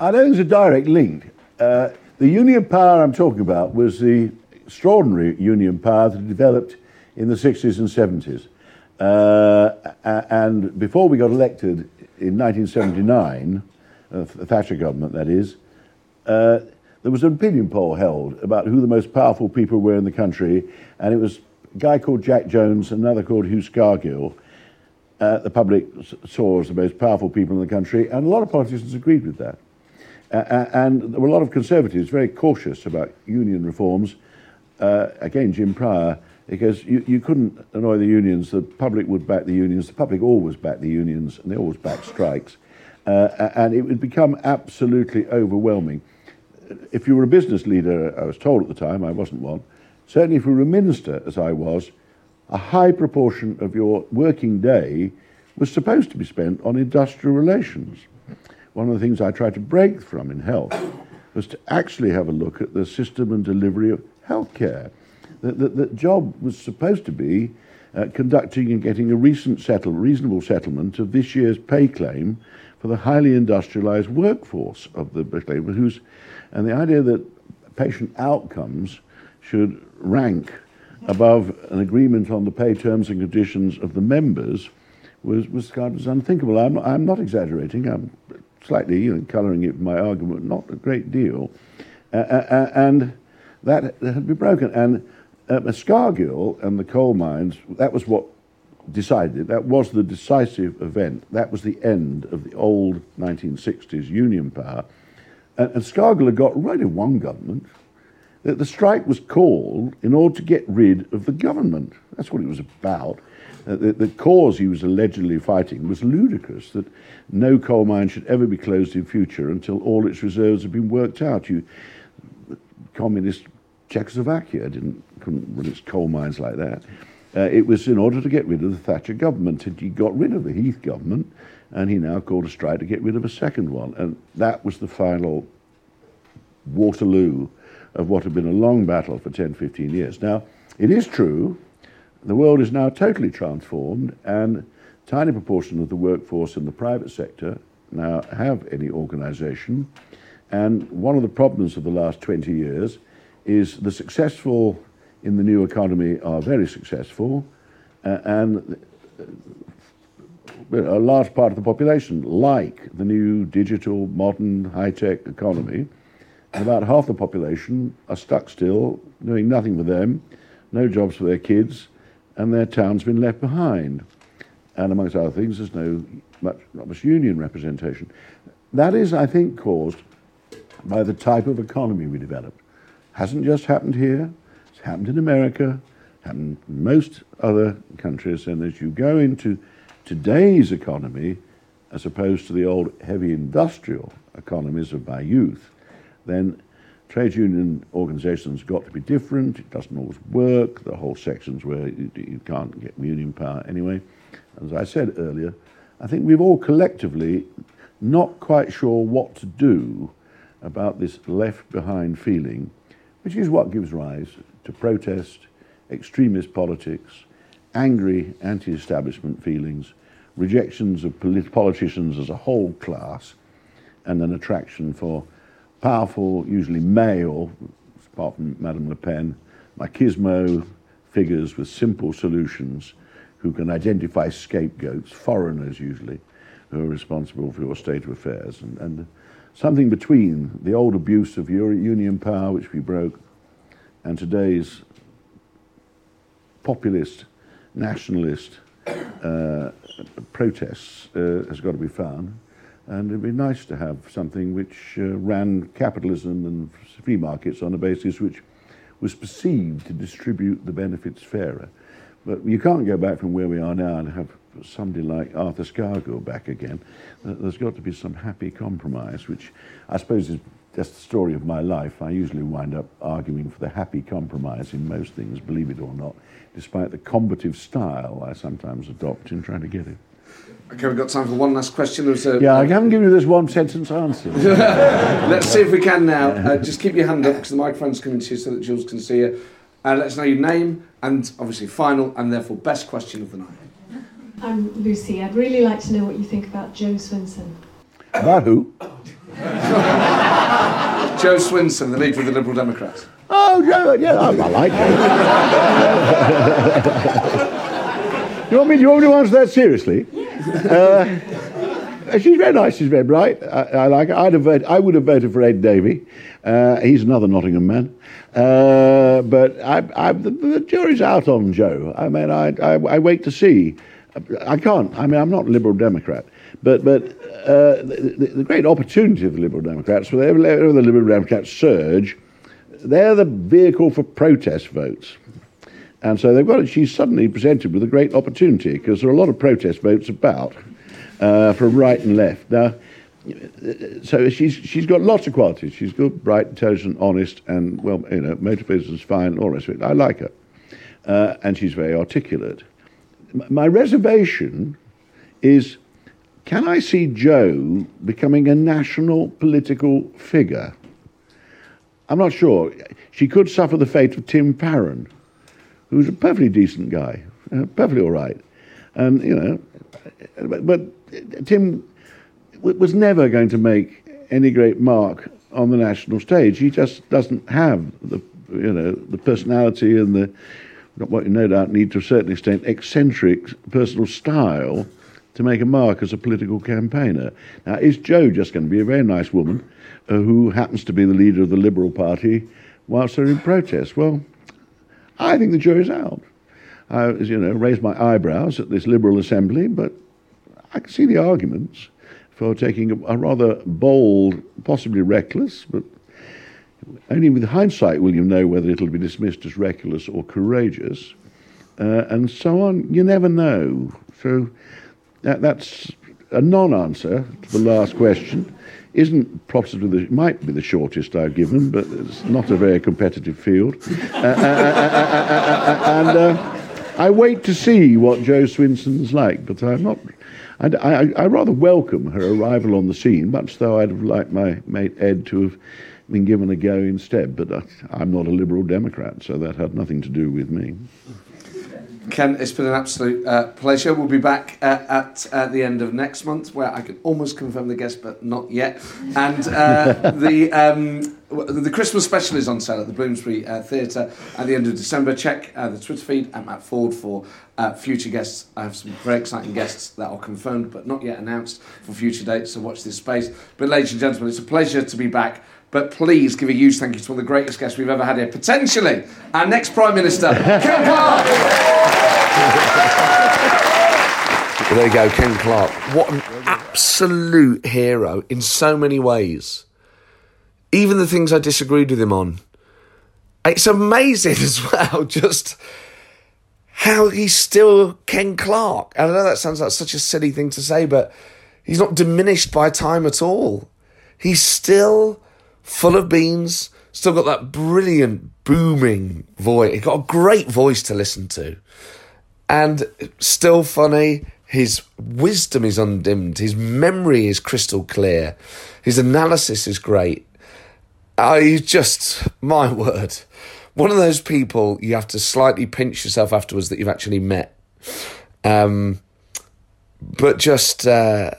I know there's a direct link. Uh, the union power I'm talking about was the extraordinary union power that developed in the 60s and 70s. Uh, and before we got elected in 1979, uh, the Thatcher government that is, uh, there was an opinion poll held about who the most powerful people were in the country, and it was a guy called Jack Jones and another called Hugh Scanlon. Uh, the public saw as the most powerful people in the country, and a lot of politicians agreed with that. Uh, and there were a lot of conservatives very cautious about union reforms. Uh, again, Jim Prior, because you, you couldn't annoy the unions. The public would back the unions. The public always backed the unions, and they always backed strikes. Uh, and it would become absolutely overwhelming. If you were a business leader, I was told at the time, I wasn't one, certainly if you were a minister, as I was, a high proportion of your working day was supposed to be spent on industrial relations one of the things I tried to break from in health was to actually have a look at the system and delivery of healthcare. That the, the job was supposed to be uh, conducting and getting a recent settle, reasonable settlement of this year's pay claim for the highly industrialized workforce of the labor who's and the idea that patient outcomes should rank above an agreement on the pay terms and conditions of the members was, was regarded as unthinkable. I'm, I'm not exaggerating. I'm slightly know, colouring it my argument, not a great deal. Uh, uh, uh and that had been broken. And uh, Scargill and the coal mines, that was what decided, that was the decisive event. That was the end of the old 1960s union power. And, and Scargill had got right in one government the strike was called in order to get rid of the government. That's what it was about. Uh, the, the, cause he was allegedly fighting was ludicrous that no coal mine should ever be closed in future until all its reserves have been worked out. You, communist Czechoslovakia didn't couldn't run its coal mines like that. Uh, it was in order to get rid of the Thatcher government. He got rid of the Heath government, and he now called a strike to get rid of a second one. And that was the final Waterloo of what had been a long battle for 10, 15 years. Now, it is true the world is now totally transformed, and tiny proportion of the workforce in the private sector now have any organization. And one of the problems of the last 20 years is the successful in the new economy are very successful, uh, and uh, a large part of the population like the new digital, modern, high tech economy. About half the population are stuck still, doing nothing for them, no jobs for their kids, and their town's been left behind. And amongst other things, there's no much, not much union representation. That is, I think, caused by the type of economy we developed. Hasn't just happened here. It's happened in America, happened in most other countries, and as you go into today's economy, as opposed to the old heavy industrial economies of my youth, then trade union organisations got to be different. It doesn't always work. The whole sections where you, you can't get union power anyway. As I said earlier, I think we've all collectively not quite sure what to do about this left behind feeling, which is what gives rise to protest, extremist politics, angry anti establishment feelings, rejections of polit- politicians as a whole class, and an attraction for powerful, usually male, apart from Madame Le Pen, machismo figures with simple solutions who can identify scapegoats, foreigners usually, who are responsible for your state of affairs. And, and something between the old abuse of union power, which we broke, and today's populist, nationalist uh, protests uh, has got to be found. And it'd be nice to have something which uh, ran capitalism and free markets on a basis which was perceived to distribute the benefits fairer. But you can't go back from where we are now and have somebody like Arthur Scargill back again. There's got to be some happy compromise, which I suppose is just the story of my life. I usually wind up arguing for the happy compromise in most things, believe it or not, despite the combative style I sometimes adopt in trying to get it. Okay, we've got time for one last question. There's a, Yeah, I haven't given you this one sentence answer. Let's see if we can now. Uh, just keep your hand up because the microphone's coming to you so that Jules can see you. Uh, let us know your name and obviously final and therefore best question of the night. I'm Lucy. I'd really like to know what you think about Jo Swinson. About who? Jo Swinson, the leader of the Liberal Democrats. Oh, Jo, yeah, I, I like Jo. you want me? You want me to answer that seriously? Uh, she's very nice. She's very bright. I, I like her. I'd have voted, I would have voted for Ed Davey. Uh, he's another Nottingham man. Uh, but I, I, the, the jury's out on Jo. I mean, I, I, wait to see. I can't. I mean, I'm not a Liberal Democrat. But, but uh, the, the, the great opportunity of the Liberal Democrats, whenever the Liberal Democrats surge, they're the vehicle for protest votes. And so they've got it, she's suddenly presented with a great opportunity because there are a lot of protest votes about uh, from right and left. Now, so she's, she's got lots of qualities. She's good, bright, intelligent, honest, and, well, you know, motivated is fine, all it. I like her. Uh, and she's very articulate. My reservation is can I see Jo becoming a national political figure? I'm not sure. She could suffer the fate of Tim Farron, who's a perfectly decent guy, uh, perfectly all right. And, you know, but, but Tim w- was never going to make any great mark on the national stage. He just doesn't have the, you know, the personality and the, what you no doubt need to a certain extent, eccentric personal style to make a mark as a political campaigner. Now, is Jo just going to be a very nice woman uh, who happens to be the leader of the Liberal Party whilst they're in protest? Well, I think the jury's out. I, you know, raised my eyebrows at this Liberal Assembly, but I can see the arguments for taking a, a rather bold, possibly reckless, but only with hindsight will you know whether it'll be dismissed as reckless or courageous, uh, and so on. You never know. So that, that's a non-answer to the last question. Isn't possibly the might be the shortest I've given, but it's not a very competitive field. Uh, uh, uh, uh, and I wait to see what Jo Swinson's like, but I'm not. I, I, I rather welcome her arrival on the scene, much though I'd have liked my mate Ed to have been given a go instead. But I, I'm not a Liberal Democrat, so that had nothing to do with me. Ken, it's been an absolute uh, pleasure. We'll be back uh, at uh, the end of next month, where I can almost confirm the guest, but not yet. And uh, the um, the Christmas special is on sale at the Bloomsbury uh, Theatre at the end of December. Check uh, the Twitter feed at Matt Forde for uh, future guests. I have some very exciting guests that are confirmed, but not yet announced for future dates. So watch this space. But ladies and gentlemen, it's a pleasure to be back. But please give a huge thank you to one of the greatest guests we've ever had here, potentially our next Prime Minister, Ken Clarke. Well, there you go, Ken Clarke. What an absolute hero in so many ways. Even the things I disagreed with him on. It's amazing as well, just how he's still Ken Clarke. I know that sounds like such a silly thing to say, but he's not diminished by time at all. He's still full of beans, still got that brilliant booming voice. He's got a great voice to listen to. And still funny. His wisdom is undimmed. His memory is crystal clear. His analysis is great. I just, my word, one of those people you have to slightly pinch yourself afterwards that you've actually met. Um, but just, uh,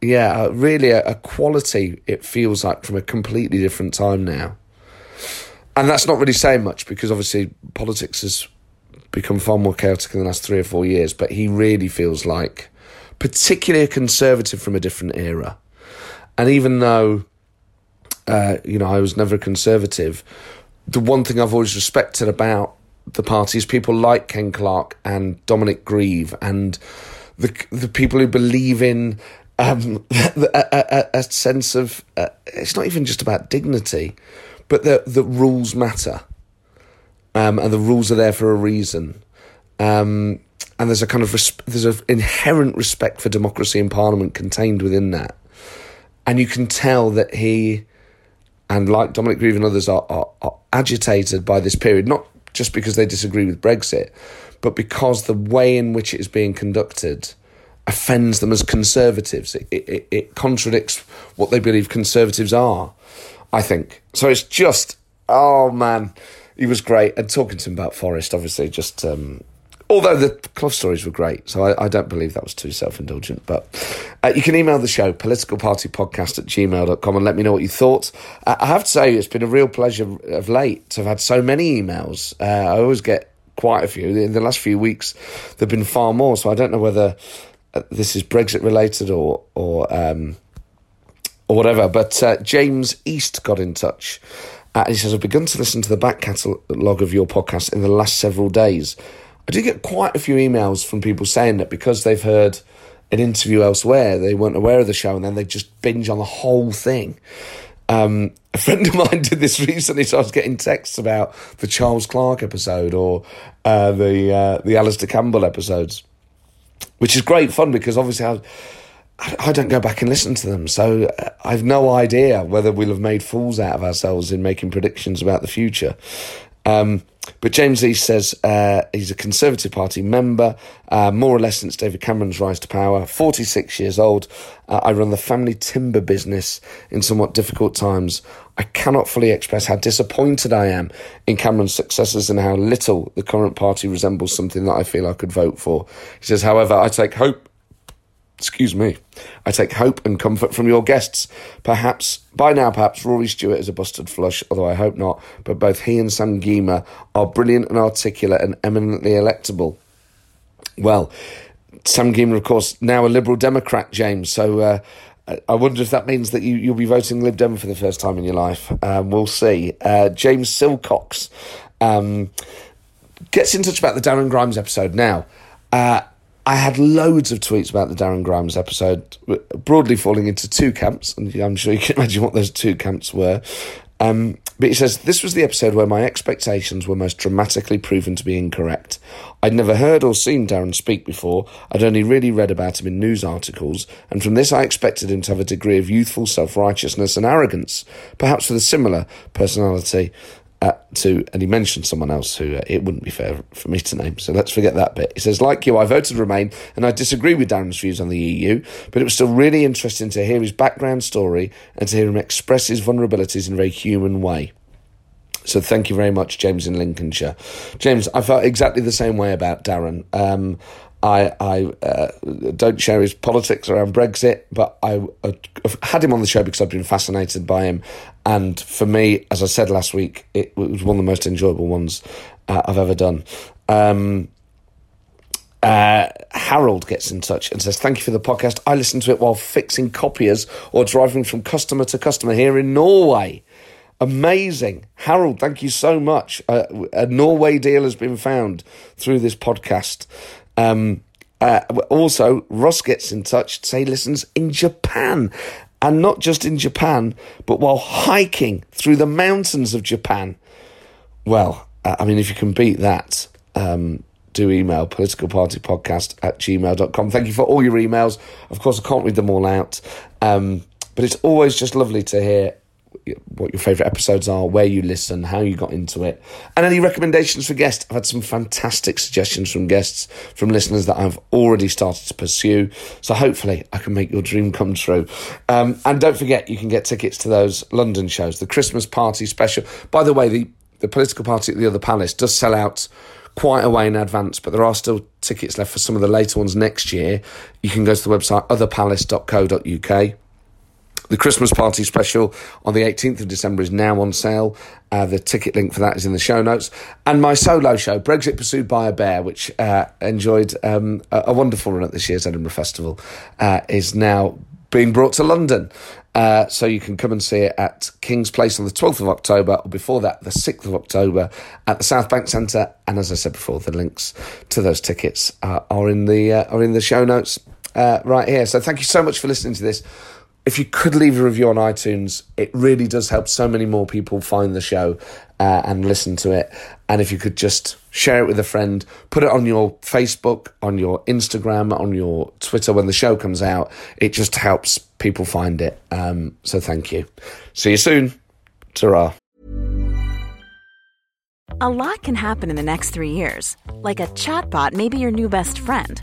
yeah, really a, a quality it feels like from a completely different time now. And that's not really saying much because obviously politics has become far more chaotic in the last three or four years, but he really feels like particularly a conservative from a different era. And even though, uh, you know, I was never a conservative, the one thing I've always respected about the party is people like Ken Clarke and Dominic Grieve and the the people who believe in um, a, a, a, sense of uh, it's not even just about dignity, but that the rules matter um, and the rules are there for a reason. Um, and there's a kind of res- there's an inherent respect for democracy and parliament contained within that, and you can tell that he, and like Dominic Grieve and others, are, are, are agitated by this period, not just because they disagree with Brexit, but because the way in which it is being conducted offends them as conservatives. It, it, it contradicts what they believe conservatives are, I think. So it's just, oh man, he was great. And talking to him about Forest, obviously, just um, although the Clough stories were great, so I, I don't believe that was too self indulgent. But uh, you can email the show, politicalpartypodcast at gmail.com, and let me know what you thought. I have to say, it's been a real pleasure of late to have had so many emails. Uh, I always get quite a few. In the last few weeks, there have been far more, so I don't know whether uh, this is Brexit related or, or, um, or whatever. But uh, James East got in touch. Uh, he says, I've begun to listen to the back catalogue of your podcast in the last several days. I do get quite a few emails from people saying that because they've heard an interview elsewhere, they weren't aware of the show and then they just binge on the whole thing. Um, a friend of mine did this recently, so I was getting texts about the Charles Clarke episode or uh, the uh, the Alastair Campbell episodes, which is great fun because obviously I I don't go back and listen to them, so uh, I've no idea whether we'll have made fools out of ourselves in making predictions about the future. Um, but James East says uh, he's a Conservative Party member, uh, more or less since David Cameron's rise to power. 46 years old. Uh, I run the family timber business in somewhat difficult times. I cannot fully express how disappointed I am in Cameron's successors and how little the current party resembles something that I feel I could vote for. He says, however, I take hope excuse me, I take hope and comfort from your guests. Perhaps, by now, perhaps Rory Stewart is a busted flush, although I hope not, but both he and Sam Gyimah are brilliant and articulate and eminently electable. Well, Sam Gyimah, of course, now a Liberal Democrat, James, so uh, I wonder if that means that you, you'll be voting Lib Dem for the first time in your life. Um, we'll see. Uh, James Silcox um, gets in touch about the Darren Grimes episode. Now, uh, I had loads of tweets about the Darren Grimes episode, broadly falling into two camps, and I'm sure you can imagine what those two camps were. Um, but he says, This was the episode where my expectations were most dramatically proven to be incorrect. I'd never heard or seen Darren speak before, I'd only really read about him in news articles, and from this I expected him to have a degree of youthful self righteousness and arrogance, perhaps with a similar personality uh, to, and he mentioned someone else who uh, it wouldn't be fair for me to name, so let's forget that bit. He says, like you, I voted Remain, and I disagree with Darren's views on the EU, but it was still really interesting to hear his background story and to hear him express his vulnerabilities in a very human way. So thank you very much, James in Lincolnshire. James, I felt exactly the same way about Darren. Um, I, I uh, don't share his politics around Brexit, but I uh, had him on the show because I've been fascinated by him. And for me, as I said last week, it was one of the most enjoyable ones uh, I've ever done. Um, uh, Harold gets in touch and says, Thank you for the podcast. I listen to it while fixing copiers or driving from customer to customer here in Norway. Amazing. Harold, thank you so much. Uh, a Norway deal has been found through this podcast. Um, uh, also, Ross gets in touch to say listens in Japan. And not just in Japan, but while hiking through the mountains of Japan. well, uh, I mean, if you can beat that, um, do email politicalpartypodcast at gmail.com. Thank you for all your emails. Of course, I can't read them all out, um, but it's always just lovely to hear what your favourite episodes are, where you listen, how you got into it, and any recommendations for guests. I've had some fantastic suggestions from guests, from listeners that I've already started to pursue. So hopefully I can make your dream come true. Um, and don't forget, you can get tickets to those London shows, the Christmas party special. By the way, the, the political party at the other palace does sell out quite a way in advance, but there are still tickets left for some of the later ones next year. You can go to the website otherpalace.co.uk. The Christmas party special on the 18th of December is now on sale. Uh, the ticket link for that is in the show notes. And my solo show, Brexit Pursued by a Bear, which uh, enjoyed um, a, a, wonderful run at this year's Edinburgh Festival, uh, is now being brought to London. Uh, so you can come and see it at King's Place on the 12th of October, or before that, the 6th of October, at the Southbank Centre. And as I said before, the links to those tickets uh, are in the uh, are in the show notes right here. So thank you so much for listening to this if you could leave a review on iTunes, it really does help so many more people find the show uh, and listen to it. And if you could just share it with a friend, put it on your Facebook, on your Instagram, on your Twitter when the show comes out, it just helps people find it. Um, so thank you. See you soon. Ta A lot can happen in the next three years. Like a chatbot may be your new best friend.